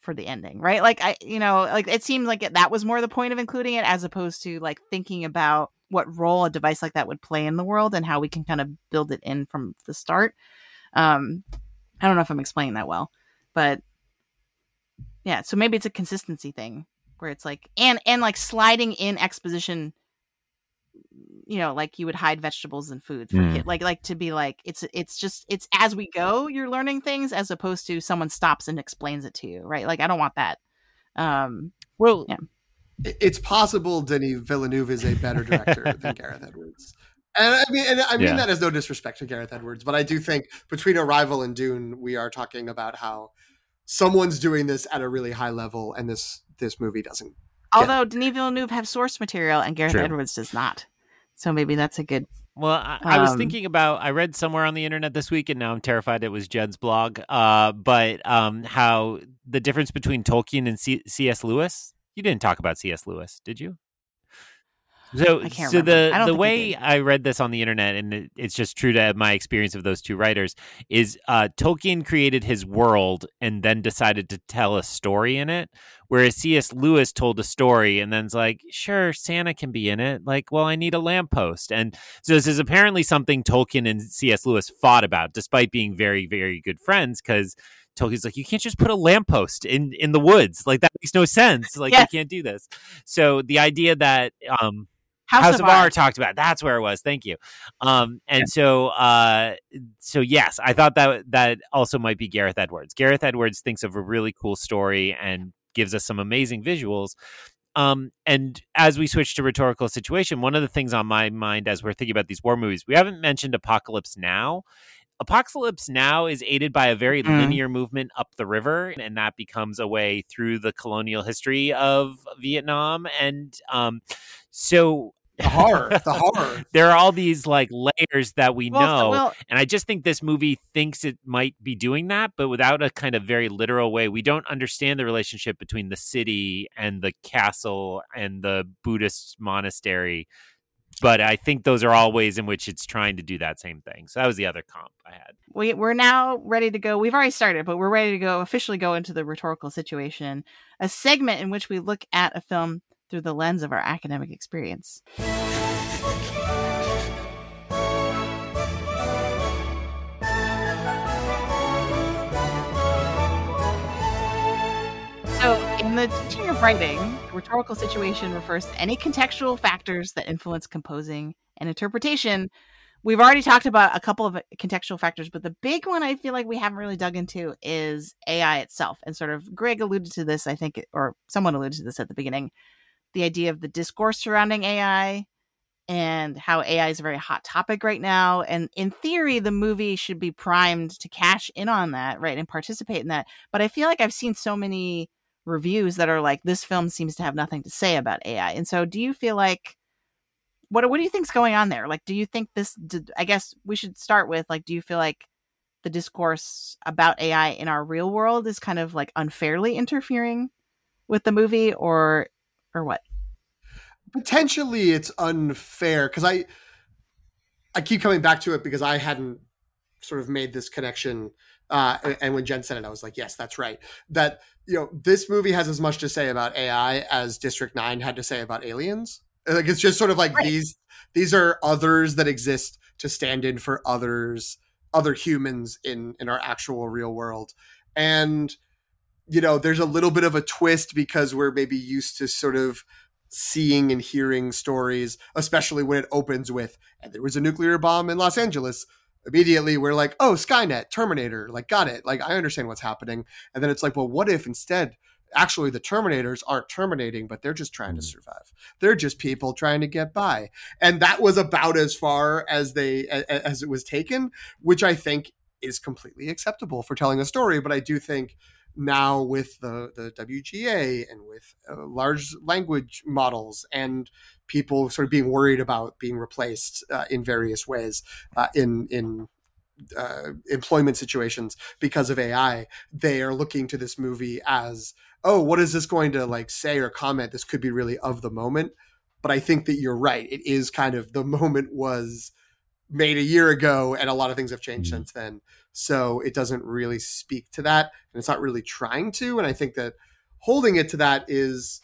for the ending, right? Like I, you know, like it seemed like it, that was more the point of including it, as opposed to like thinking about what role a device like that would play in the world and how we can kind of build it in from the start. Um, I don't know if I'm explaining that well, but yeah, so maybe it's a consistency thing where it's like and and like sliding in exposition you know like you would hide vegetables and food for Mm. kid like like to be like it's it's just it's as we go you're learning things as opposed to someone stops and explains it to you right like i don't want that um Well, Yeah. It- it's possible Denis Villeneuve is a better director than Gareth Edwards. And I mean, and I mean Yeah. that as no disrespect to Gareth Edwards, but I do think between Arrival and Dune, we are talking about how someone's doing this at a really high level, and this this movie doesn't. although denis villeneuve have source material and gareth True. edwards does not so maybe that's a good Well, I, I was Um, thinking about. I read somewhere on the internet this week, and now I'm terrified it was Jed's blog. Uh, but um, how the difference between Tolkien and C- C.S. Lewis. You didn't talk about C.S. Lewis, did you? So, I so remember. the the think I way. I read this on the internet, and it, it's just true to my experience of those two writers, is uh, Tolkien created his world and then decided to tell a story in it, whereas C.S. Lewis told a story and then's like, sure, Santa can be in it. Like, well, I need a lamppost, and so this is apparently something Tolkien and C.S. Lewis fought about, despite being very, very good friends, because Tolkien's like, you can't just put a lamppost in in the woods. Like that makes no sense. Like Yes. you can't do this. So the idea that um house, House, of, of R talked about. That's where it was. Thank you. Um, and so, uh, so yes, I thought that that also might be Gareth Edwards. Gareth Edwards thinks of a really cool story and gives us some amazing visuals. Um, and as we switch to rhetorical situation, one of the things on my mind as we're thinking about these war movies, we haven't mentioned Apocalypse Now. Apocalypse Now is aided by a very Mm. linear movement up the river, and that becomes a way through the colonial history of Vietnam. And um, so The horror, the horror. there are all these like layers that we well, know well and i just think this movie thinks it might be doing that but without a kind of very literal way we don't understand the relationship between the city and the castle and the buddhist monastery but i think those are all ways in which it's trying to do that same thing. So that was the other comp i had. We, we're now ready to go. We've already started but we're ready to go officially go into the rhetorical situation a segment in which we look at a film through the lens of our academic experience. The teaching of writing, rhetorical situation refers to any contextual factors that influence composing and interpretation. We've already talked about a couple of contextual factors, but the big one I feel like we haven't really dug into is AI itself. And sort of Greg alluded to this, I think, or someone alluded to this at the beginning the idea of the discourse surrounding AI and how AI is a very hot topic right now. And in theory, the movie should be primed to cash in on that, right, and participate in that. But I feel like I've seen so many reviews that are like this film seems to have nothing to say about AI. And so do you feel like what what do you think's going on there? Like do you think this did, I guess we should start with like do you feel like the discourse about AI in our real world is kind of like unfairly interfering with the movie or or what? Potentially it's unfair cuz I I keep coming back to it because I hadn't sort of made this connection uh, and when Jen said it, I was like, yes, that's right. That you know, this movie has as much to say about AI as District Nine had to say about aliens. Like it's just sort of like right. these these are others that exist to stand in for others, other humans in in our actual real world, and you know, there's a little bit of a twist because we're maybe used to sort of seeing and hearing stories, especially when it opens with, and there was a nuclear bomb in Los Angeles immediately we're like, oh, Skynet, Terminator, like, got it. Like, I understand what's happening. And then it's like, well, what if instead, actually, the Terminators aren't terminating, but they're just trying to mm. survive? They're just people trying to get by. And that was about as far as they, as it was taken, which I think is completely acceptable for telling a story. But I do think now with the, the WGA and with uh, large language models and people sort of being worried about being replaced uh, in various ways uh, in in uh, employment situations because of AI, they are looking to this movie as, oh, what is this going to like say or comment? This could be really of the moment. But I think that you're right. It is kind of the moment was made a year ago, and a lot of things have changed mm-hmm. since then. So it doesn't really speak to that, and it's not really trying to. And I think that holding it to that is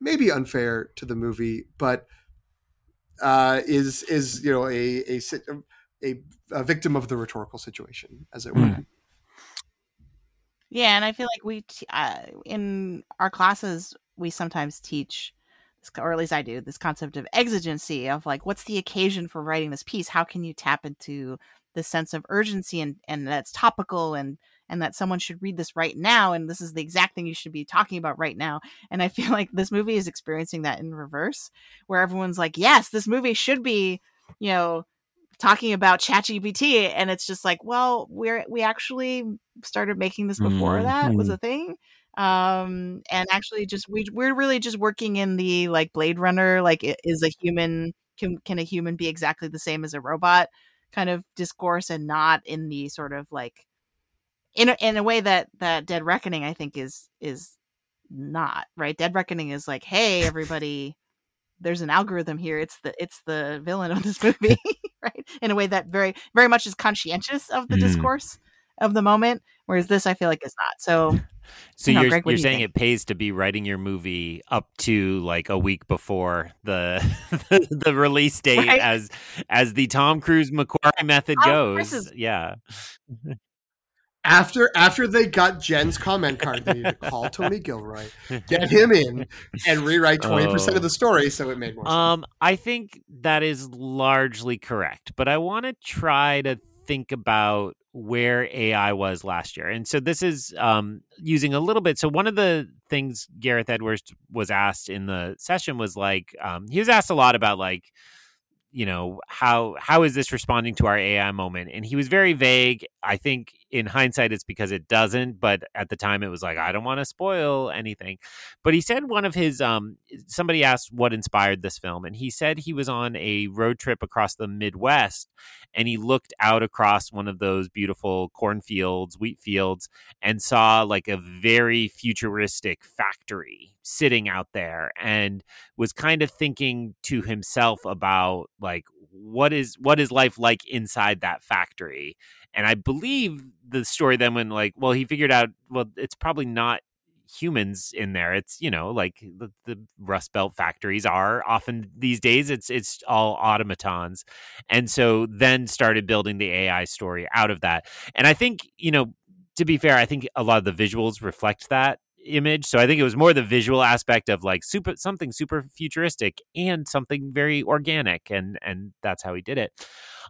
maybe unfair to the movie, but uh, is is you know a a, a, a victim of the rhetorical situation, as it were. Mm. Yeah, and I feel like we t- uh, in our classes we sometimes teach, or at least I do, this concept of exigency of like, what's the occasion for writing this piece? How can you tap into the sense of urgency and and that's topical and and that someone should read this right now and this is the exact thing you should be talking about right now and i feel like this movie is experiencing that in reverse where everyone's like yes this movie should be you know talking about ChatGPT and it's just like well we're we actually started making this before mm-hmm. that was a thing um and actually just we we're really just working in the like blade runner like is a human can can a human be exactly the same as a robot kind of discourse and not in the sort of like in a, in a way that that Dead Reckoning I think is is not right. Dead Reckoning is like, hey everybody, there's an algorithm here. It's the it's the villain of this movie, right? In a way that very very much is conscientious of the mm. discourse of the moment, whereas this I feel like is not. So so you are Greg, you're saying think? it pays to be writing your movie up to like a week before the the, the release date right? as as the Tom Cruise McQuarrie method goes. Is- yeah after after they got Jen's comment card, they need to call Tony Gilroy, get him in, and rewrite twenty percent of the story so it made more sense. Um, I think that is largely correct, but I want to try to think about where AI was last year, and so this is um, using a little bit. So one of the things Gareth Edwards was asked in the session was like um, he was asked a lot about like you know how how is this responding to our ai moment and he was very vague i think in hindsight it's because it doesn't but at the time it was like i don't want to spoil anything. But he said one of his um somebody asked what inspired this film and he said he was on a road trip across the midwest and he looked out across one of those beautiful cornfields wheat fields and saw like a very futuristic factory sitting out there and was kind of thinking to himself about like what is what is life like inside that factory and i believe the story then when like well he figured out well it's probably not humans in there. It's you know like the, the Rust Belt factories are often these days. It's it's all automatons, and so then started building the AI story out of that. And I think you know to be fair, I think a lot of the visuals reflect that image. So I think it was more the visual aspect of like super something super futuristic and something very organic, and and that's how he did it.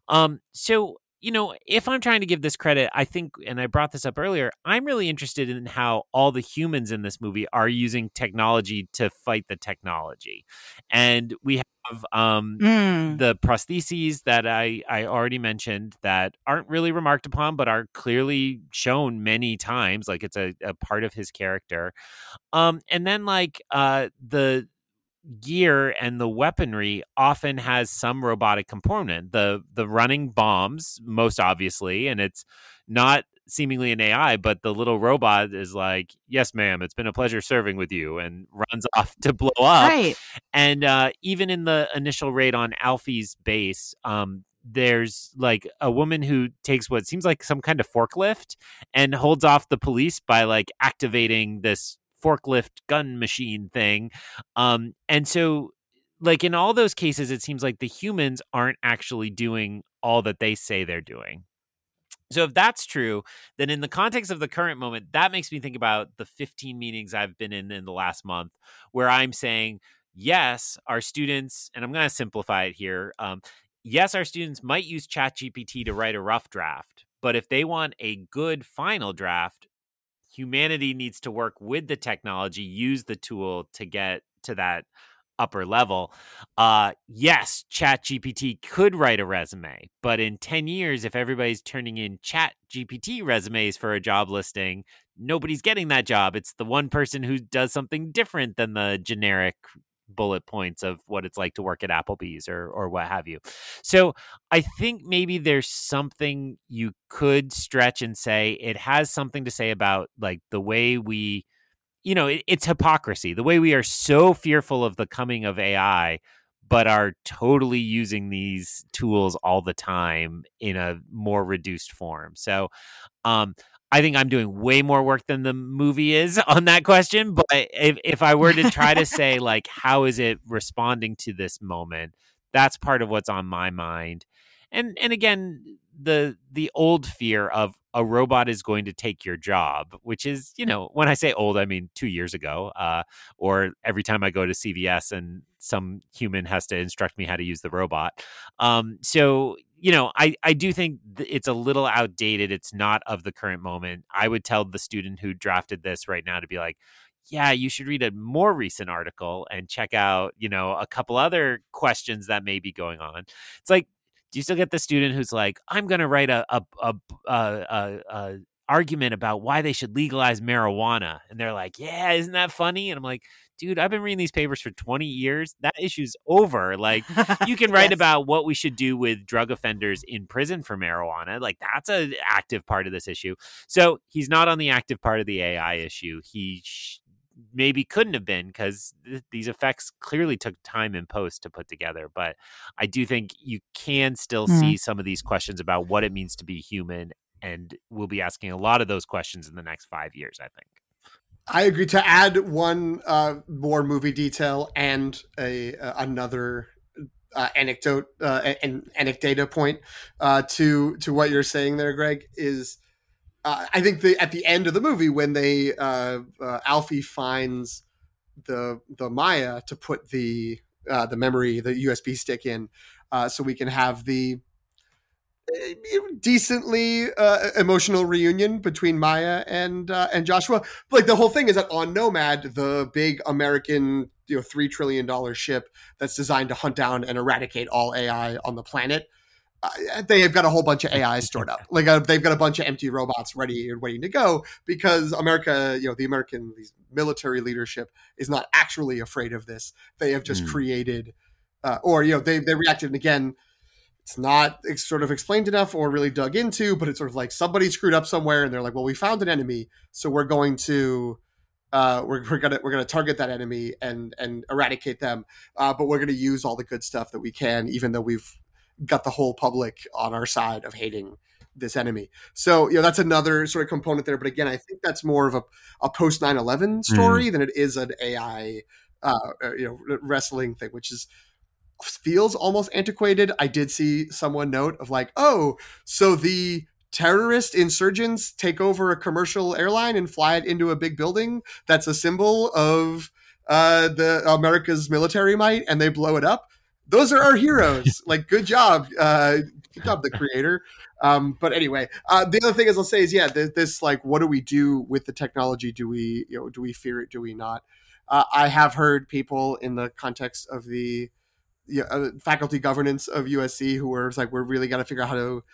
Um, so you know, if I'm trying to give this credit, I think, and I brought this up earlier, I'm really interested in how all the humans in this movie are using technology to fight the technology. And we have um, mm. the prostheses that I, I already mentioned that aren't really remarked upon, but are clearly shown many times. Like it's a, a part of his character. Um, and then, like, uh, the gear and the weaponry often has some robotic component. The the running bombs, most obviously, and it's not seemingly an AI, but the little robot is like, "Yes, ma'am, it's been a pleasure serving with you," and runs off to blow up. Right. And uh, even in the initial raid on Alfie's base, um, there's like a woman who takes what seems like some kind of forklift and holds off the police by like activating this forklift gun machine thing. Um, and so, like in all those cases, it seems like the humans aren't actually doing all that they say they're doing. So if that's true, then in the context of the current moment, that makes me think about the 15 meetings I've been in in the last month where I'm saying, yes, our students, and I'm going to simplify it here. Um, yes, our students might use ChatGPT to write a rough draft, but if they want a good final draft, humanity needs to work with the technology, use the tool to get to that upper level. Uh, yes, Chat GPT could write a resume, but in 10 years, if everybody's turning in Chat GPT resumes for a job listing, nobody's getting that job. It's the one person who does something different than the generic bullet points of what it's like to work at Applebee's or or what have you. So I think maybe there's something you could stretch and say it has something to say about like the way we you know, it, it's hypocrisy. The way we are so fearful of the coming of AI but are totally using these tools all the time in a more reduced form. So um I think I'm doing way more work than the movie is on that question. But if, if I were to try to say, like, how is it responding to this moment, that's part of what's on my mind. And and again, the the old fear of a robot is going to take your job, which is, you know, when I say old, I mean two years ago, uh, or every time I go to CVS and some human has to instruct me how to use the robot. Um, so, you know, I, I do think it's a little outdated. It's not of the current moment. I would tell the student who drafted this right now to be like, yeah, you should read a more recent article and check out, you know, a couple other questions that may be going on. It's like do you still get the student who's like, I'm going to write a a, a, uh, a, a argument about why they should legalize marijuana, and they're like, Yeah, isn't that funny? And I'm like, Dude, I've been reading these papers for 20 years. That issue's over. Like, you can write yes. about what we should do with drug offenders in prison for marijuana. Like, that's an active part of this issue. So he's not on the active part of the AI issue. He sh- maybe couldn't have been because th- these effects clearly took time in post to put together. But I do think you can still mm. see some of these questions about what it means to be human. And we'll be asking a lot of those questions in the next five years, I think. I agree. To add one uh, more movie detail and a uh, another uh, anecdote uh, and anecdata point uh, to to what you're saying there, Greg, is uh, I think the at the end of the movie when they uh, uh, Alfie finds the the Maya to put the uh, the memory the USB stick in, uh, so we can have the eh, decently uh, emotional reunion between Maya and and Joshua. Like the whole thing is that on Nomad, the big American you know three trillion dollar ship that's designed to hunt down and eradicate all AI on the planet they have got a whole bunch of AI stored up. Like uh, they've got a bunch of empty robots ready and waiting to go because America, you know, the American military leadership is not actually afraid of this. They have just mm. created, uh, or you know, they they reacted and again. It's not it's sort of explained enough or really dug into, but it's sort of like somebody screwed up somewhere, and they're like, "Well, we found an enemy, so we're going to uh, we're, we're gonna we're gonna target that enemy and and eradicate them. Uh, but we're gonna use all the good stuff that we can, even though we've got the whole public on our side of hating this enemy. So, you know, that's another sort of component there. But again, I think that's more of a, a post 9 11 story mm. than it is an AI, uh, uh, you know, wrestling thing, which is feels almost antiquated. I did see someone note of like, oh, so the terrorist insurgents take over a commercial airline and fly it into a big building that's a symbol of uh, the America's military might, and they blow it up. Those are our heroes. like, good job, uh, good job, the creator. Um, but anyway, uh, the other thing is, I'll say is, yeah, this, this, like, what do we do with the technology? Do we, you know, do we fear it? Do we not? Uh, I have heard people in the context of the you know, uh, faculty governance of USC who were like, we're really got to figure out how to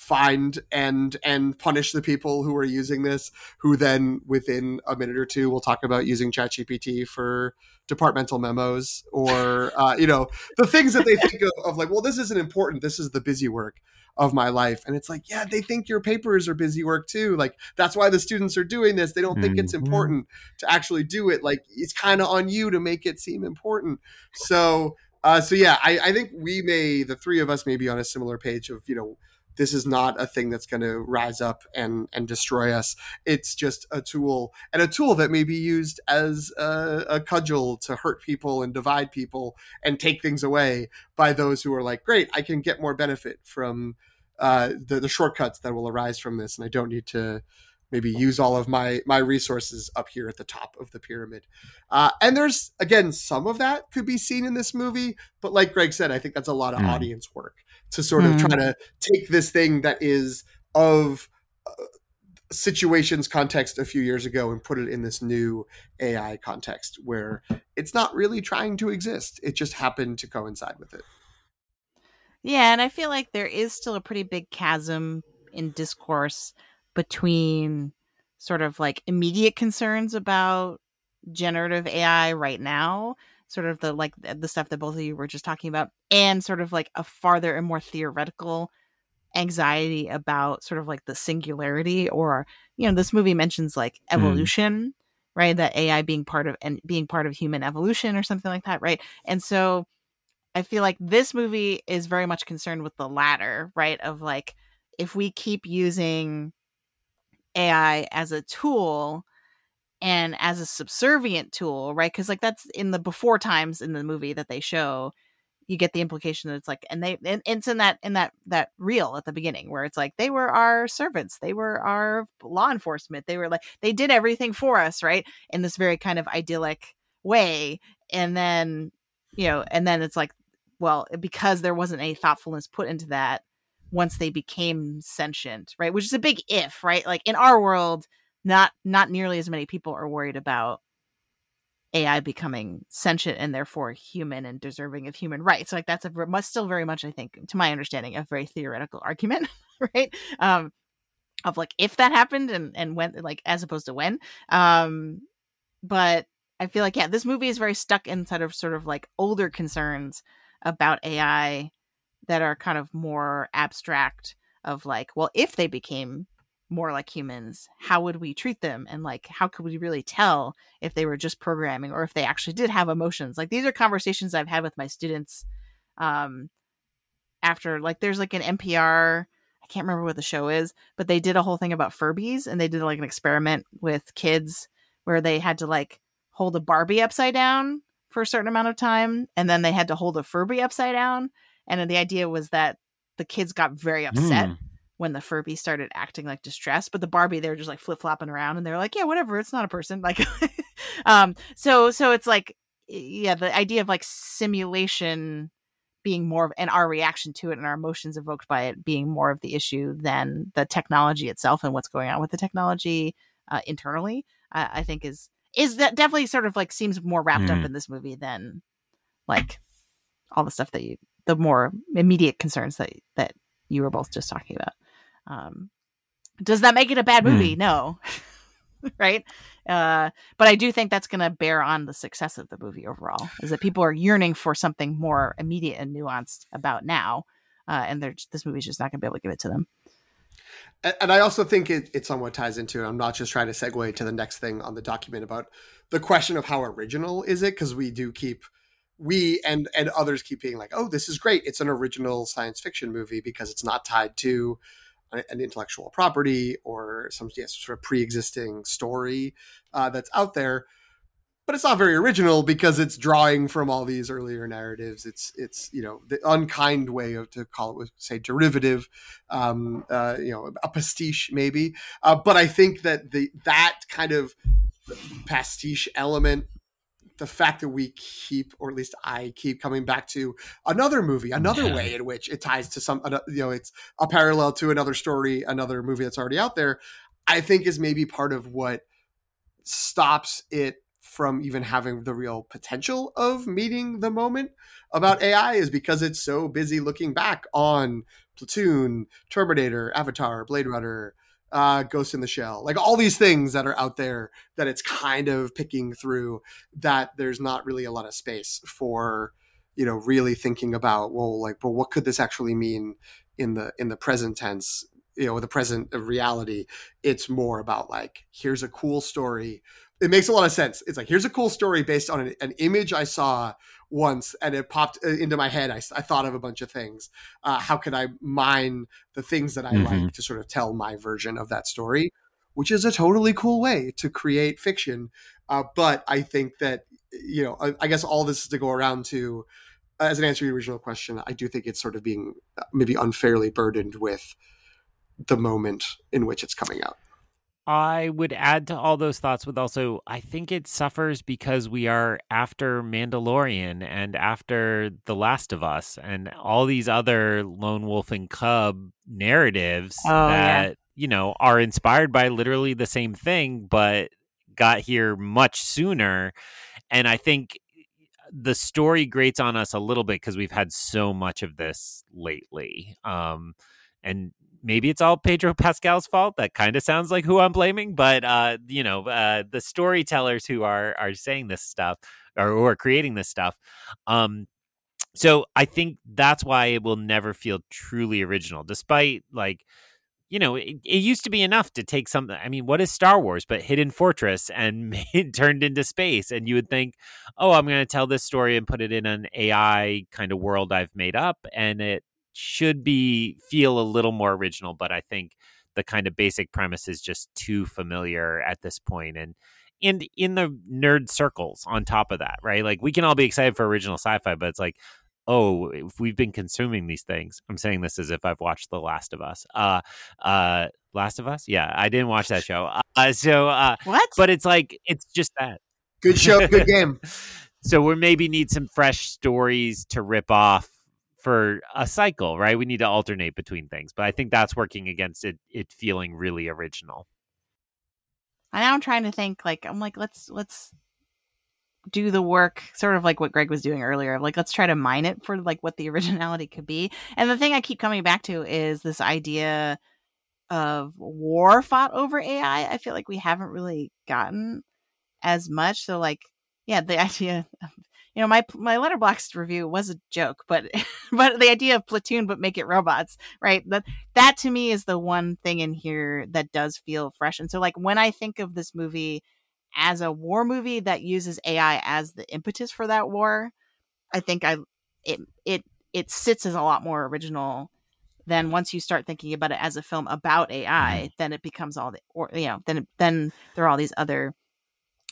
find and and punish the people who are using this who then within a minute or two will talk about using ChatGPT for departmental memos or uh, you know the things that they think of, of like well this isn't important. This is the busy work of my life. And it's like yeah they think your papers are busy work too. Like that's why the students are doing this. They don't think mm-hmm. it's important to actually do it. Like it's kind of on you to make it seem important. So uh, so yeah I, I think we may the three of us may be on a similar page of you know this is not a thing that's going to rise up and and destroy us. It's just a tool and a tool that may be used as a, a, cudgel to hurt people and divide people and take things away by those who are like great i can get more benefit from uh, the, the shortcuts that will arise from this and i don't need to maybe use all of my my resources up here at the top of the pyramid. Uh, and there's again some of that could be seen in this movie but like greg said i think that's a lot of mm. audience work to sort of mm. try to take this thing that is of uh, situations context a few years ago and put it in this new ai context where it's not really trying to exist it just happened to coincide with it yeah and i feel like there is still a pretty big chasm in discourse between sort of like immediate concerns about generative AI right now, sort of the like the stuff that both of you were just talking about, and sort of like a farther and more theoretical anxiety about sort of like the singularity or you know this movie mentions like mm. evolution mm. right that ai being part of and being part of human evolution or something like that right and so i feel like this movie is very much concerned with the latter right of like if we keep using AI as a tool and as a subservient tool, right? Because like that's in the before times in the movie that they show, you get the implication that it's like, and they, and it's in that in that that reel at the beginning where it's like they were our servants, they were our law enforcement, they were like they did everything for us, right? In this very kind of idyllic way, and then you know, and then it's like, well, eh, because there wasn't any thoughtfulness put into that, once they became sentient, right? Which is a big if, right? Like in our world, not not nearly as many people are worried about AI becoming sentient and therefore human and deserving of human rights. Like that's a must still very much, I think, to my understanding, a very theoretical argument, right? Um, of like if that happened and and when, like as opposed to when. Um, but I feel like yeah, this movie is very stuck inside of sort of like older concerns about AI that are kind of more abstract of like well if they became more like humans how would we treat them and like how could we really tell if they were just programming or if they actually did have emotions like these are conversations i've had with my students um after like there's like an npr i can't remember what the show is but they did a whole thing about furbies and they did like an experiment with kids where they had to like hold a barbie upside down for a certain amount of time and then they had to hold a furby upside down and the idea was that the kids got very upset mm. When the Furby started acting like distressed, but the Barbie they were just like flip flopping around, and they're like, "Yeah, whatever, it's not a person." Like, um, so so it's like, yeah, the idea of like simulation being more of and our reaction to it and our emotions evoked by it being more of the issue than the technology itself and what's going on with the technology uh, internally, uh, I think is is that definitely sort of like seems more wrapped mm. up in this movie than like all the stuff that you the more immediate concerns that that you were both just talking about. Um, does that make it a bad movie? Mm. No. right? Uh, but I do think that's going to bear on the success of the movie overall, is that people are yearning for something more immediate and nuanced about now, uh, and they're this movie's just not going to be able to give it to them. And I also think it, it somewhat ties into. I'm not just trying to segue to the next thing on the document about the question of how original is it, because we do keep we and and others keep being like, "Oh, this is great! It's an original science fiction movie because it's not tied to an intellectual property or some sort of pre-existing story uh, that's out there but it's not very original because it's drawing from all these earlier narratives. It's it's you know the unkind way of to call it say derivative, um, uh, you know a pastiche maybe. Uh, but I think that the that kind of pastiche element the fact that we keep, or at least I keep coming back to another movie, another yeah. way in which it ties to some, you know, it's a parallel to another story, another movie that's already out there, I think is maybe part of what stops it from even having the real potential of meeting the moment about AI is because it's so busy looking back on Platoon, Terminator, Avatar, Blade Runner, uh, Ghost in the Shell, like all these things that are out there that it's kind of picking through. That there's not really a lot of space for, you know, really thinking about well, like, but what could this actually mean in the in the present tense? You know, the present of reality. It's more about like, here's a cool story. It makes a lot of sense. It's like here's a cool story based on an, an image I saw once and it popped uh, into my head. I, I thought of a bunch of things. Uh, how could I mine the things that I mm-hmm. like to sort of tell my version of that story, which is a totally cool way to create fiction. Uh, but I think that, you know, I, I, guess all this is to go around to, as an answer to your original question, I do think it's sort of being uh, maybe unfairly burdened with the moment in which it's coming out. I would add to all those thoughts with also, I think it suffers because we are after Mandalorian and after The Last of Us and all these other lone wolf and cub narratives oh, that, yeah. you know, are inspired by literally the same thing, but got here much sooner. And I think the story grates on us a little bit because we've had so much of this lately. Um, and maybe it's all Pedro Pascal's fault. That kind of sounds like who I'm blaming, but uh, you know, uh, the storytellers who are are saying this stuff or who are creating this stuff. Um, so I think that's why it will never feel truly original, despite like. You know, it, it used to be enough to take something. I mean, what is Star Wars but Hidden Fortress and turned into space? And you would think, oh, I'm going to tell this story and put it in an AI kind of world I've made up, and it should be feel a little more original, but I think the kind of basic premise is just too familiar at this point and and in the nerd circles on top of that, right? Like we can all be excited for original sci-fi, but it's like, oh, if we've been consuming these things, I'm saying this as if I've watched The Last of Us. Uh uh Last of Us? Yeah, I didn't watch that show. Uh, so uh What? But it's like it's just that. Good show, good game. so we maybe need some fresh stories to rip off for a cycle, right? We need to alternate between things, but I think that's working against it. It feeling really original. I now I'm trying to think like I'm like let's let's do the work sort of like what Greg was doing earlier. Like let's try to mine it for like what the originality could be. And the thing I keep coming back to is this idea of war fought over AI. I feel like we haven't really gotten as much. So like yeah, the idea you know my my Letterboxd review was a joke but but the idea of platoon but make it robots right that that to me is the one thing in here that does feel fresh and so like when i think of this movie as a war movie that uses ai as the impetus for that war i think i it it it sits as a lot more original than once you start thinking about it as a film about ai mm-hmm. then it becomes all the or you know then then there are all these other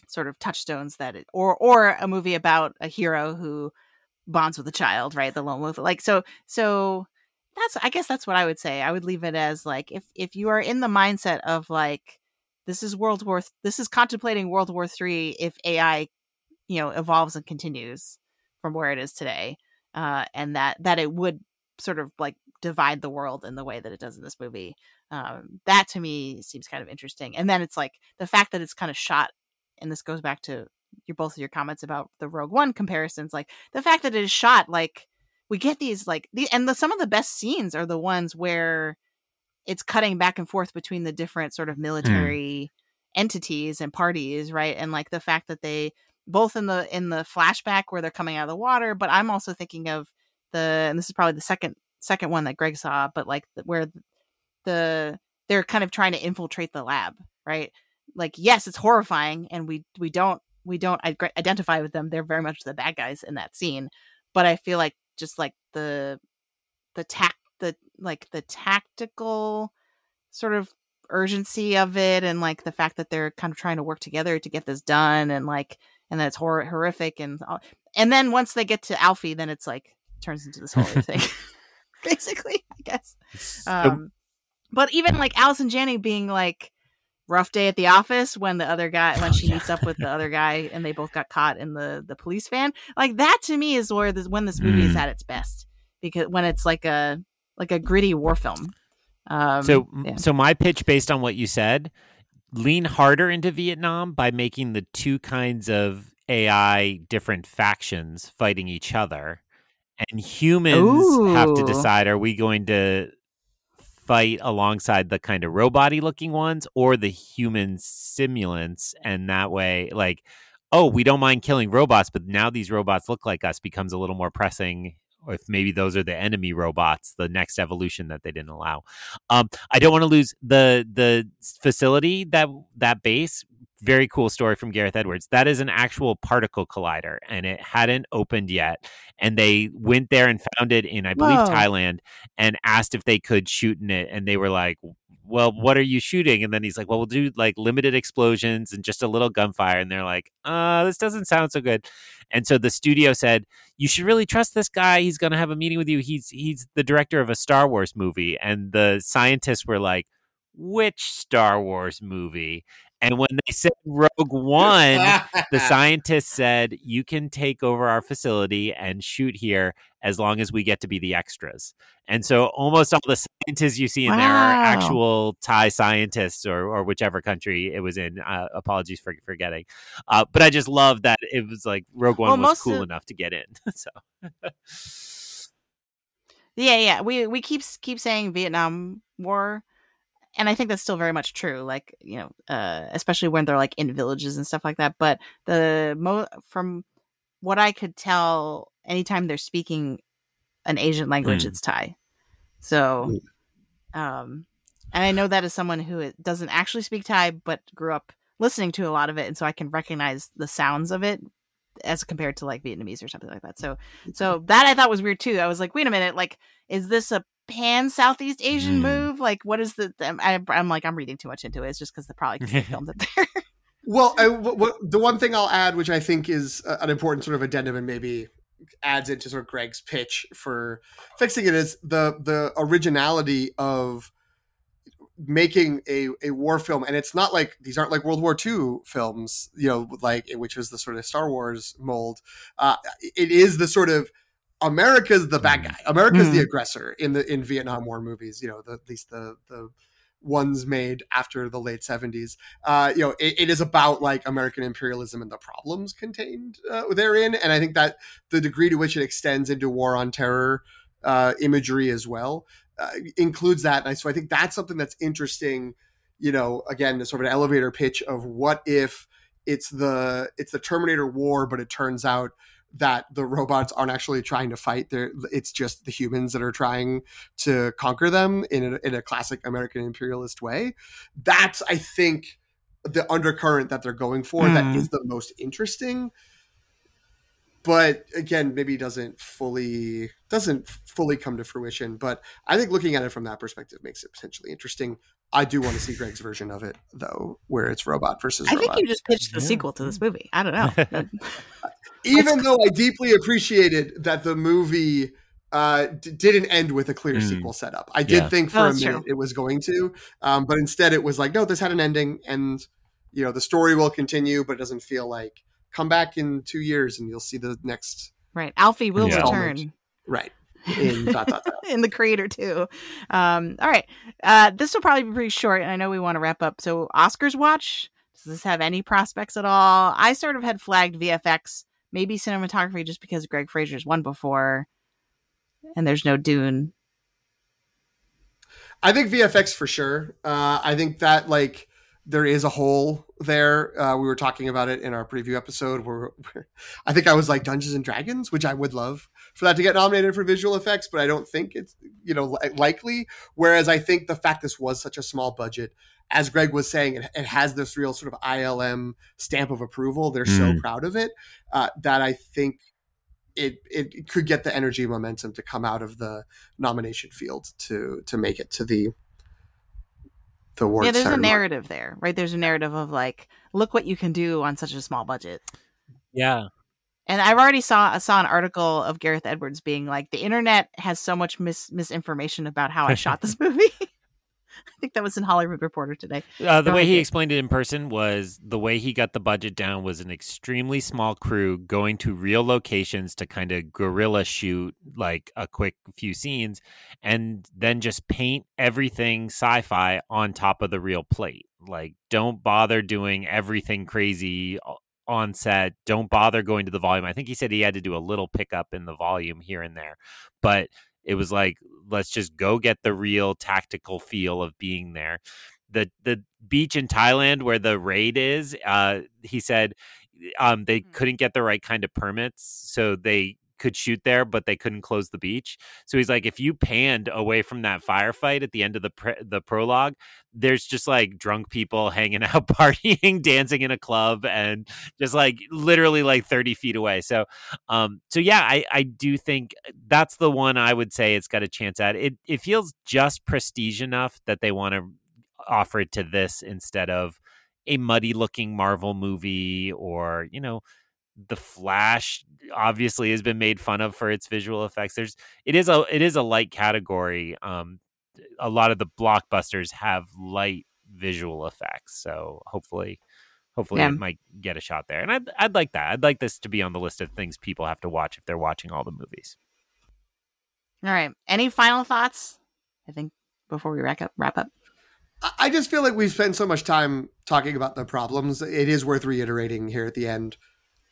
sort of touchstones that it, or or a movie about a hero who bonds with a child, right? The lone wolf. Like so so that's I guess that's what I would say. I would leave it as like if if you are in the mindset of like this is World War th- this is contemplating World War 3 if AI you know evolves and continues from where it is today uh and that that it would sort of like divide the world in the way that it does in this movie um that to me seems kind of interesting and then it's like the fact that it's kind of shot and this goes back to your both of your comments about the Rogue One comparisons, like the fact that it is shot like we get these like the and the some of the best scenes are the ones where it's cutting back and forth between the different sort of hmm. military mm. entities and parties, right? And like the fact that they both in the in the flashback where they're coming out of the water, but I'm also thinking of the and this is probably the second second one that Greg saw, but like the, where the they're kind of trying to infiltrate the lab, right? Like yes it's horrifying and we we don't we don't identify with them they're very much the bad guys in that scene but i feel like just like the the tact the like the tactical sort of urgency of it and like the fact that they're kind of trying to work together to get this done and like and then it's hor- horrific and and then once they get to Alfie then it's like turns into this whole other thing basically I guess. Um but even like Allison Janney being like rough day at the office when the other guy when she meets up with the other guy and they both got caught in the the police van like that to me is where this when this movie mm. is at its best because when it's like a like a gritty war film um, so, yeah. so my pitch based on what you said, lean harder into Vietnam by making the two kinds of AI different factions fighting each other, and humans Ooh. have to decide: are we going to fight alongside the kind of robot looking ones or the human simulants? And that way, like, oh, we don't mind killing robots, but now these robots look like us becomes a little more pressing or if maybe those are the enemy robots, the next evolution that they didn't allow. Um, I don't want to lose the the facility that that base. Very cool story from Gareth Edwards. That is an actual particle collider, and it hadn't opened yet. And they went there and found it in, I believe, Whoa. Thailand, and asked if they could shoot in it, and they were like, well, what are you shooting? And then he's like, well, we'll do like limited explosions and just a little gunfire. And they're like, uh, this doesn't sound so good. And so the studio said, you should really trust this guy. He's going to have a meeting with you. He's, he's the director of a Star Wars movie. And the scientists were like, which Star Wars movie? And when they said Rogue One, the scientists said, you can take over our facility and shoot here as long as we get to be the extras. And so almost all the scientists you see in wow. there are actual Thai scientists or, or whichever country it was in. Uh, apologies for forgetting. Uh, but I just love that it was like Rogue One well, was cool of... enough to get in. so. yeah, yeah. We we keep keep saying Vietnam War and I think that's still very much true. Like you know, uh, especially when they're like in villages and stuff like that. But the mo from what I could tell, anytime they're speaking an Asian language, mm. it's Thai. So, um, and I know that as someone who doesn't actually speak Thai, but grew up listening to a lot of it, and so I can recognize the sounds of it as compared to like Vietnamese or something like that. So, so that I thought was weird too. I was like, wait a minute, like, is this a pan Southeast Asian mm. move? Like, what is the? I, am like, I'm reading too much into it. It's just because the probably because they filmed it there. well, I, w- the one thing I'll add, which I think is an important sort of addendum, and maybe adds into sort of Greg's pitch for fixing it, is the the originality of making a, a war film and it's not like these aren't like world war ii films you know like which was the sort of star wars mold uh, it is the sort of America's the bad mm. guy. America's mm. the aggressor in the in Vietnam War movies. You know, the, at least the the ones made after the late 70s uh, you know it, it is about like american imperialism and the problems contained uh, therein and i think that the degree to which it extends into war on terror uh, imagery as well uh, includes that and so i think that's something that's interesting you know again the sort of an elevator pitch of what if it's the it's the terminator war but it turns out that the robots aren't actually trying to fight. They're, it's just the humans that are trying to conquer them in a, in a classic American imperialist way. That's, I think, the undercurrent that they're going for mm. that hmm. the most interesting. But again, maybe doesn't fully doesn't fully come to fruition. But I think looking at it from that perspective makes it potentially interesting. I do want to see Greg's version of it, though, where it's robot versus. I robot. think you just pitched the yeah. sequel to this movie. I don't know. Even though I deeply appreciated that the movie uh, d- didn't end with a clear mm. sequel setup. I did yeah. think for oh, a minute true. it was going to, um, but instead it was like, no, this had an ending, and you know the story will continue, but it doesn't feel like come back in two years and you'll see the next. Right, Alfie will yeah. return. Right. In, dot, dot, dot. in the creator too. Um, all right, uh, this will probably be pretty short, and I know we want to wrap up. So Oscars watch. Does this have any prospects at all? I sort of had flagged VFX maybe cinematography just because Greig Fraser's won before and there's no Dune. I think VFX for sure. Uh, I think that like there is a hole there. Uh, we were talking about it in our preview episode where, where, I think I was like Dungeons and Dragons, which I would love for that to get nominated for visual effects, but I don't think it's you know li- likely. Whereas I think the fact this was such a small budget, as Greg was saying, it, it has this real sort of ILM stamp of approval. They're mm. so proud of it uh, that I think it, it could get the energy momentum to come out of the nomination field to to make it to the the words. yeah, there's a started- narrative there, right? There's a narrative of like, look what you can do on such a small budget. Yeah. And I've already saw saw an article of Gareth Edwards being like, the internet has so much mis- misinformation about how I shot this movie. I think that was in Hollywood Reporter today. Uh, the way he explained it in person was the way he got the budget down was an extremely small crew going to real locations to kind of guerrilla shoot like a quick few scenes and then just paint everything sci fi on top of the real plate. Like, don't bother doing everything crazy on set. Don't bother going to the volume. I think he said he had to do a little pickup in the volume here and there, but it was like let's just go get the real tactical feel of being there the the beach in Thailand where the raid is uh he said um they Mhm. couldn't get the right kind of permits so they could shoot there but they couldn't close the beach. So he's like if you panned away from that firefight at the end of the pre- the prologue there's just like drunk people hanging out partying dancing in a club and just like literally like 30 feet away. So um so yeah i i do think that's the one i would say it's got a chance at. It it feels just prestige enough that they want to offer it to this instead of a muddy looking marvel movie or you know the flash obviously has been made fun of for its visual effects there's it is a it is a light category um a lot of the blockbusters have light visual effects so hopefully hopefully Yeah. it might get a shot there and I'd, I'd like that i'd like this to be on the list of things people have to watch if they're watching all the movies All right. Any final thoughts? I think before we wrap up. Wrap up. I- I just feel like we've spent so much time talking about the problems. It is worth reiterating here at the end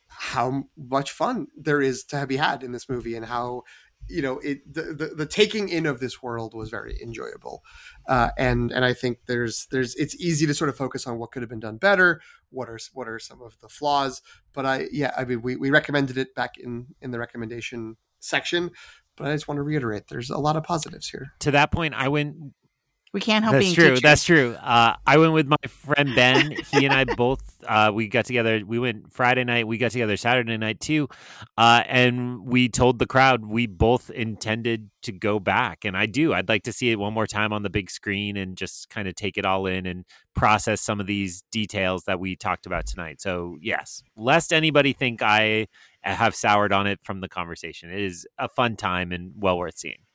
how much fun there is to have be had in this movie and how you know it the, the, the taking in of this world was very enjoyable. Uh, and and I think there's there's it's easy to sort of focus on what could have been done better what are what are some of the flaws. But I yeah I mean we, we recommended it back in in the recommendation section. But I just want to reiterate there's a lot of positives here. To that point i went We can't help That's being true. teachers. That's true. Uh, I went with my friend Ben. He and I both uh, we got together. We went Friday night. We got together Saturday night too, uh, and we told the crowd we both intended to go back. And I do. I'd like to see it one more time on the big screen and just kind of take it all in and process some of these details that we talked about tonight. So yes, lest anybody think I have soured on it from the conversation. It is a fun time and well worth seeing.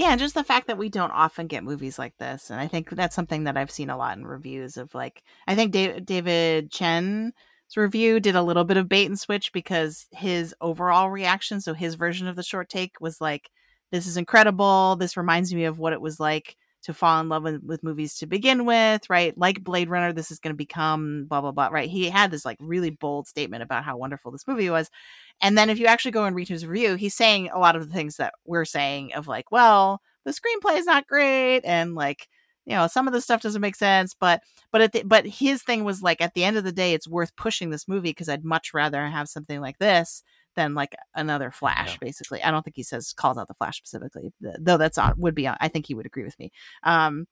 Yeah, just the fact that we don't often get movies like this, and I think that's something that I've seen a lot in reviews of like I think David, David Chen's review did a little bit of bait and switch because his overall reaction, so his version of the short take was like, "This is incredible. This reminds me of what it was like to fall in love with, with movies to begin with, right? Like Blade Runner, this is going to become blah blah blah." Right? He had this like really bold statement about how wonderful this movie was, and then if you actually go and read his review, he's saying a lot of the things that we're saying of like, well, the screenplay is not great and like, you know, some of the stuff doesn't make sense, but but at the, but his thing was like at the end of the day it's worth pushing this movie because I'd much rather have something like this than like another Flash Yeah. basically. I don't think he says calls out the Flash specifically, though that's on would be on, I think he would agree with me. Um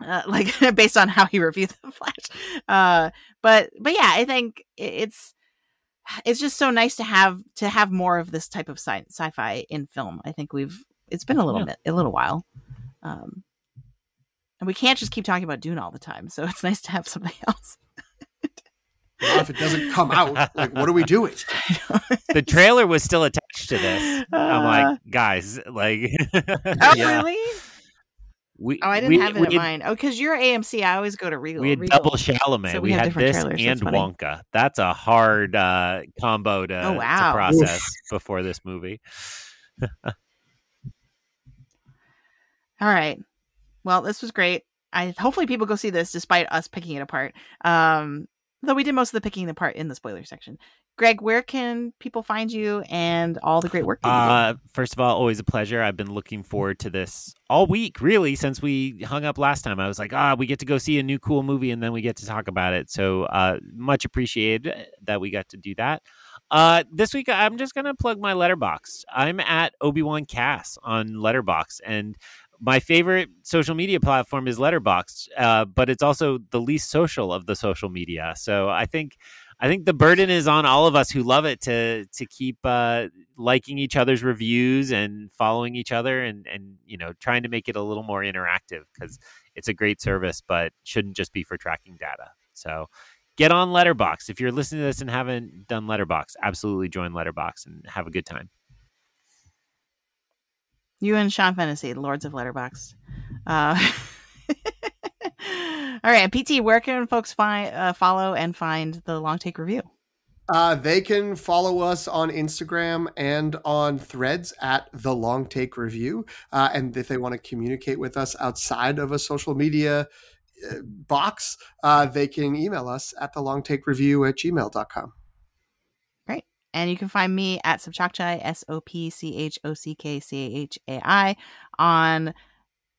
uh, like based on how he reviewed the Flash. Uh but but yeah, I think it's it's just so nice to have to have more of this type of sci- sci-fi in film. I think we've it's been a little Yeah. bit a little while, um, and we can't just keep talking about Dune all the time. So it's nice to have something else. Well, if it doesn't come out like what are we doing the trailer was still attached to this. I'm Uh, like, guys, like, oh yeah. really? We, Oh, I didn't we- have it in had, mind. Oh, because you're AMC. I always go to Regal. We had Regal. double Chalamet. So we, we have had this trailers. and That's. Wonka. That's a hard uh, combo to, Oh, wow. to process before this movie. All right. Well, this was great. I hopefully people go see this despite us picking it apart. Um, though we did most of the picking apart in the spoiler section. Greg, where can people find you and all the great work? Uh, first of all, always a pleasure. I've been looking forward to this all week, really, since we hung up last time. I was like, ah, we get to go see a new cool movie and then we get to talk about it. So uh, much appreciated that we got to do that. Uh, this week, I'm just going to plug my Letterboxd. I'm at Obi Wan Cass on Letterboxd, and my favorite social media platform is Letterboxd, uh, but it's also the least social of the social media. So I think I think the burden is on all of us who love it to to keep uh, liking each other's reviews and following each other and and you know trying to make it a little more interactive because it's a great service but shouldn't just be for tracking data. So get on Letterboxd if you're listening to this and haven't done Letterboxd absolutely join Letterboxd and have a good time you and sean Fennessy, lords of Letterboxd uh all right pt where can folks find uh, follow and find the long take review uh, they can follow us on Instagram and on threads at the Long Take Review. Uh, and if they want to communicate with us outside of a social media uh, box, uh, they can email us at the long take review at gmail.com. And you can find me at Sopchockchai, S O P C H O C K C A H A I, on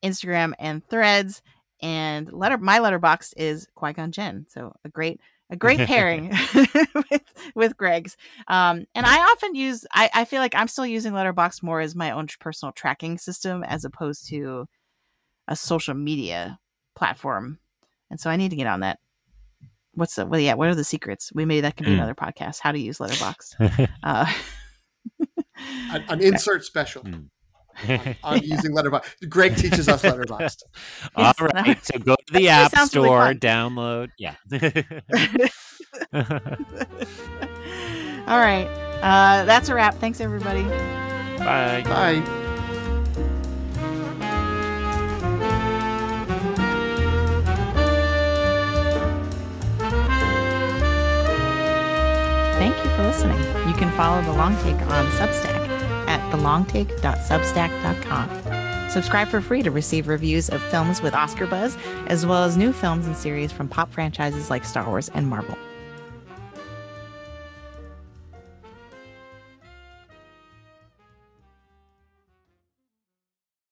Instagram and threads. And letter my Letterboxd is Qui Gon Jinn. So a great a great pairing with with Greg's. Um, and I often use I, I feel like I'm still using Letterboxd more as my own personal tracking system as opposed to a social media platform. And so I need to get on that. What's the well yeah, what are the secrets? We maybe that can be mm. another podcast. How to use Letterboxd. uh, an, an, insert special. Mm. on using Letterboxd. Greg teaches us Letterboxd. All right, so go to the App Store, really download. Yeah. All right, uh, that's a wrap. Thanks, everybody. Bye. Bye. For listening. You can follow The Long Take on Substack at thelongtake.substack.com. Subscribe for free to receive reviews of films with Oscar buzz, as well as new films and series from pop franchises like Star Wars and Marvel.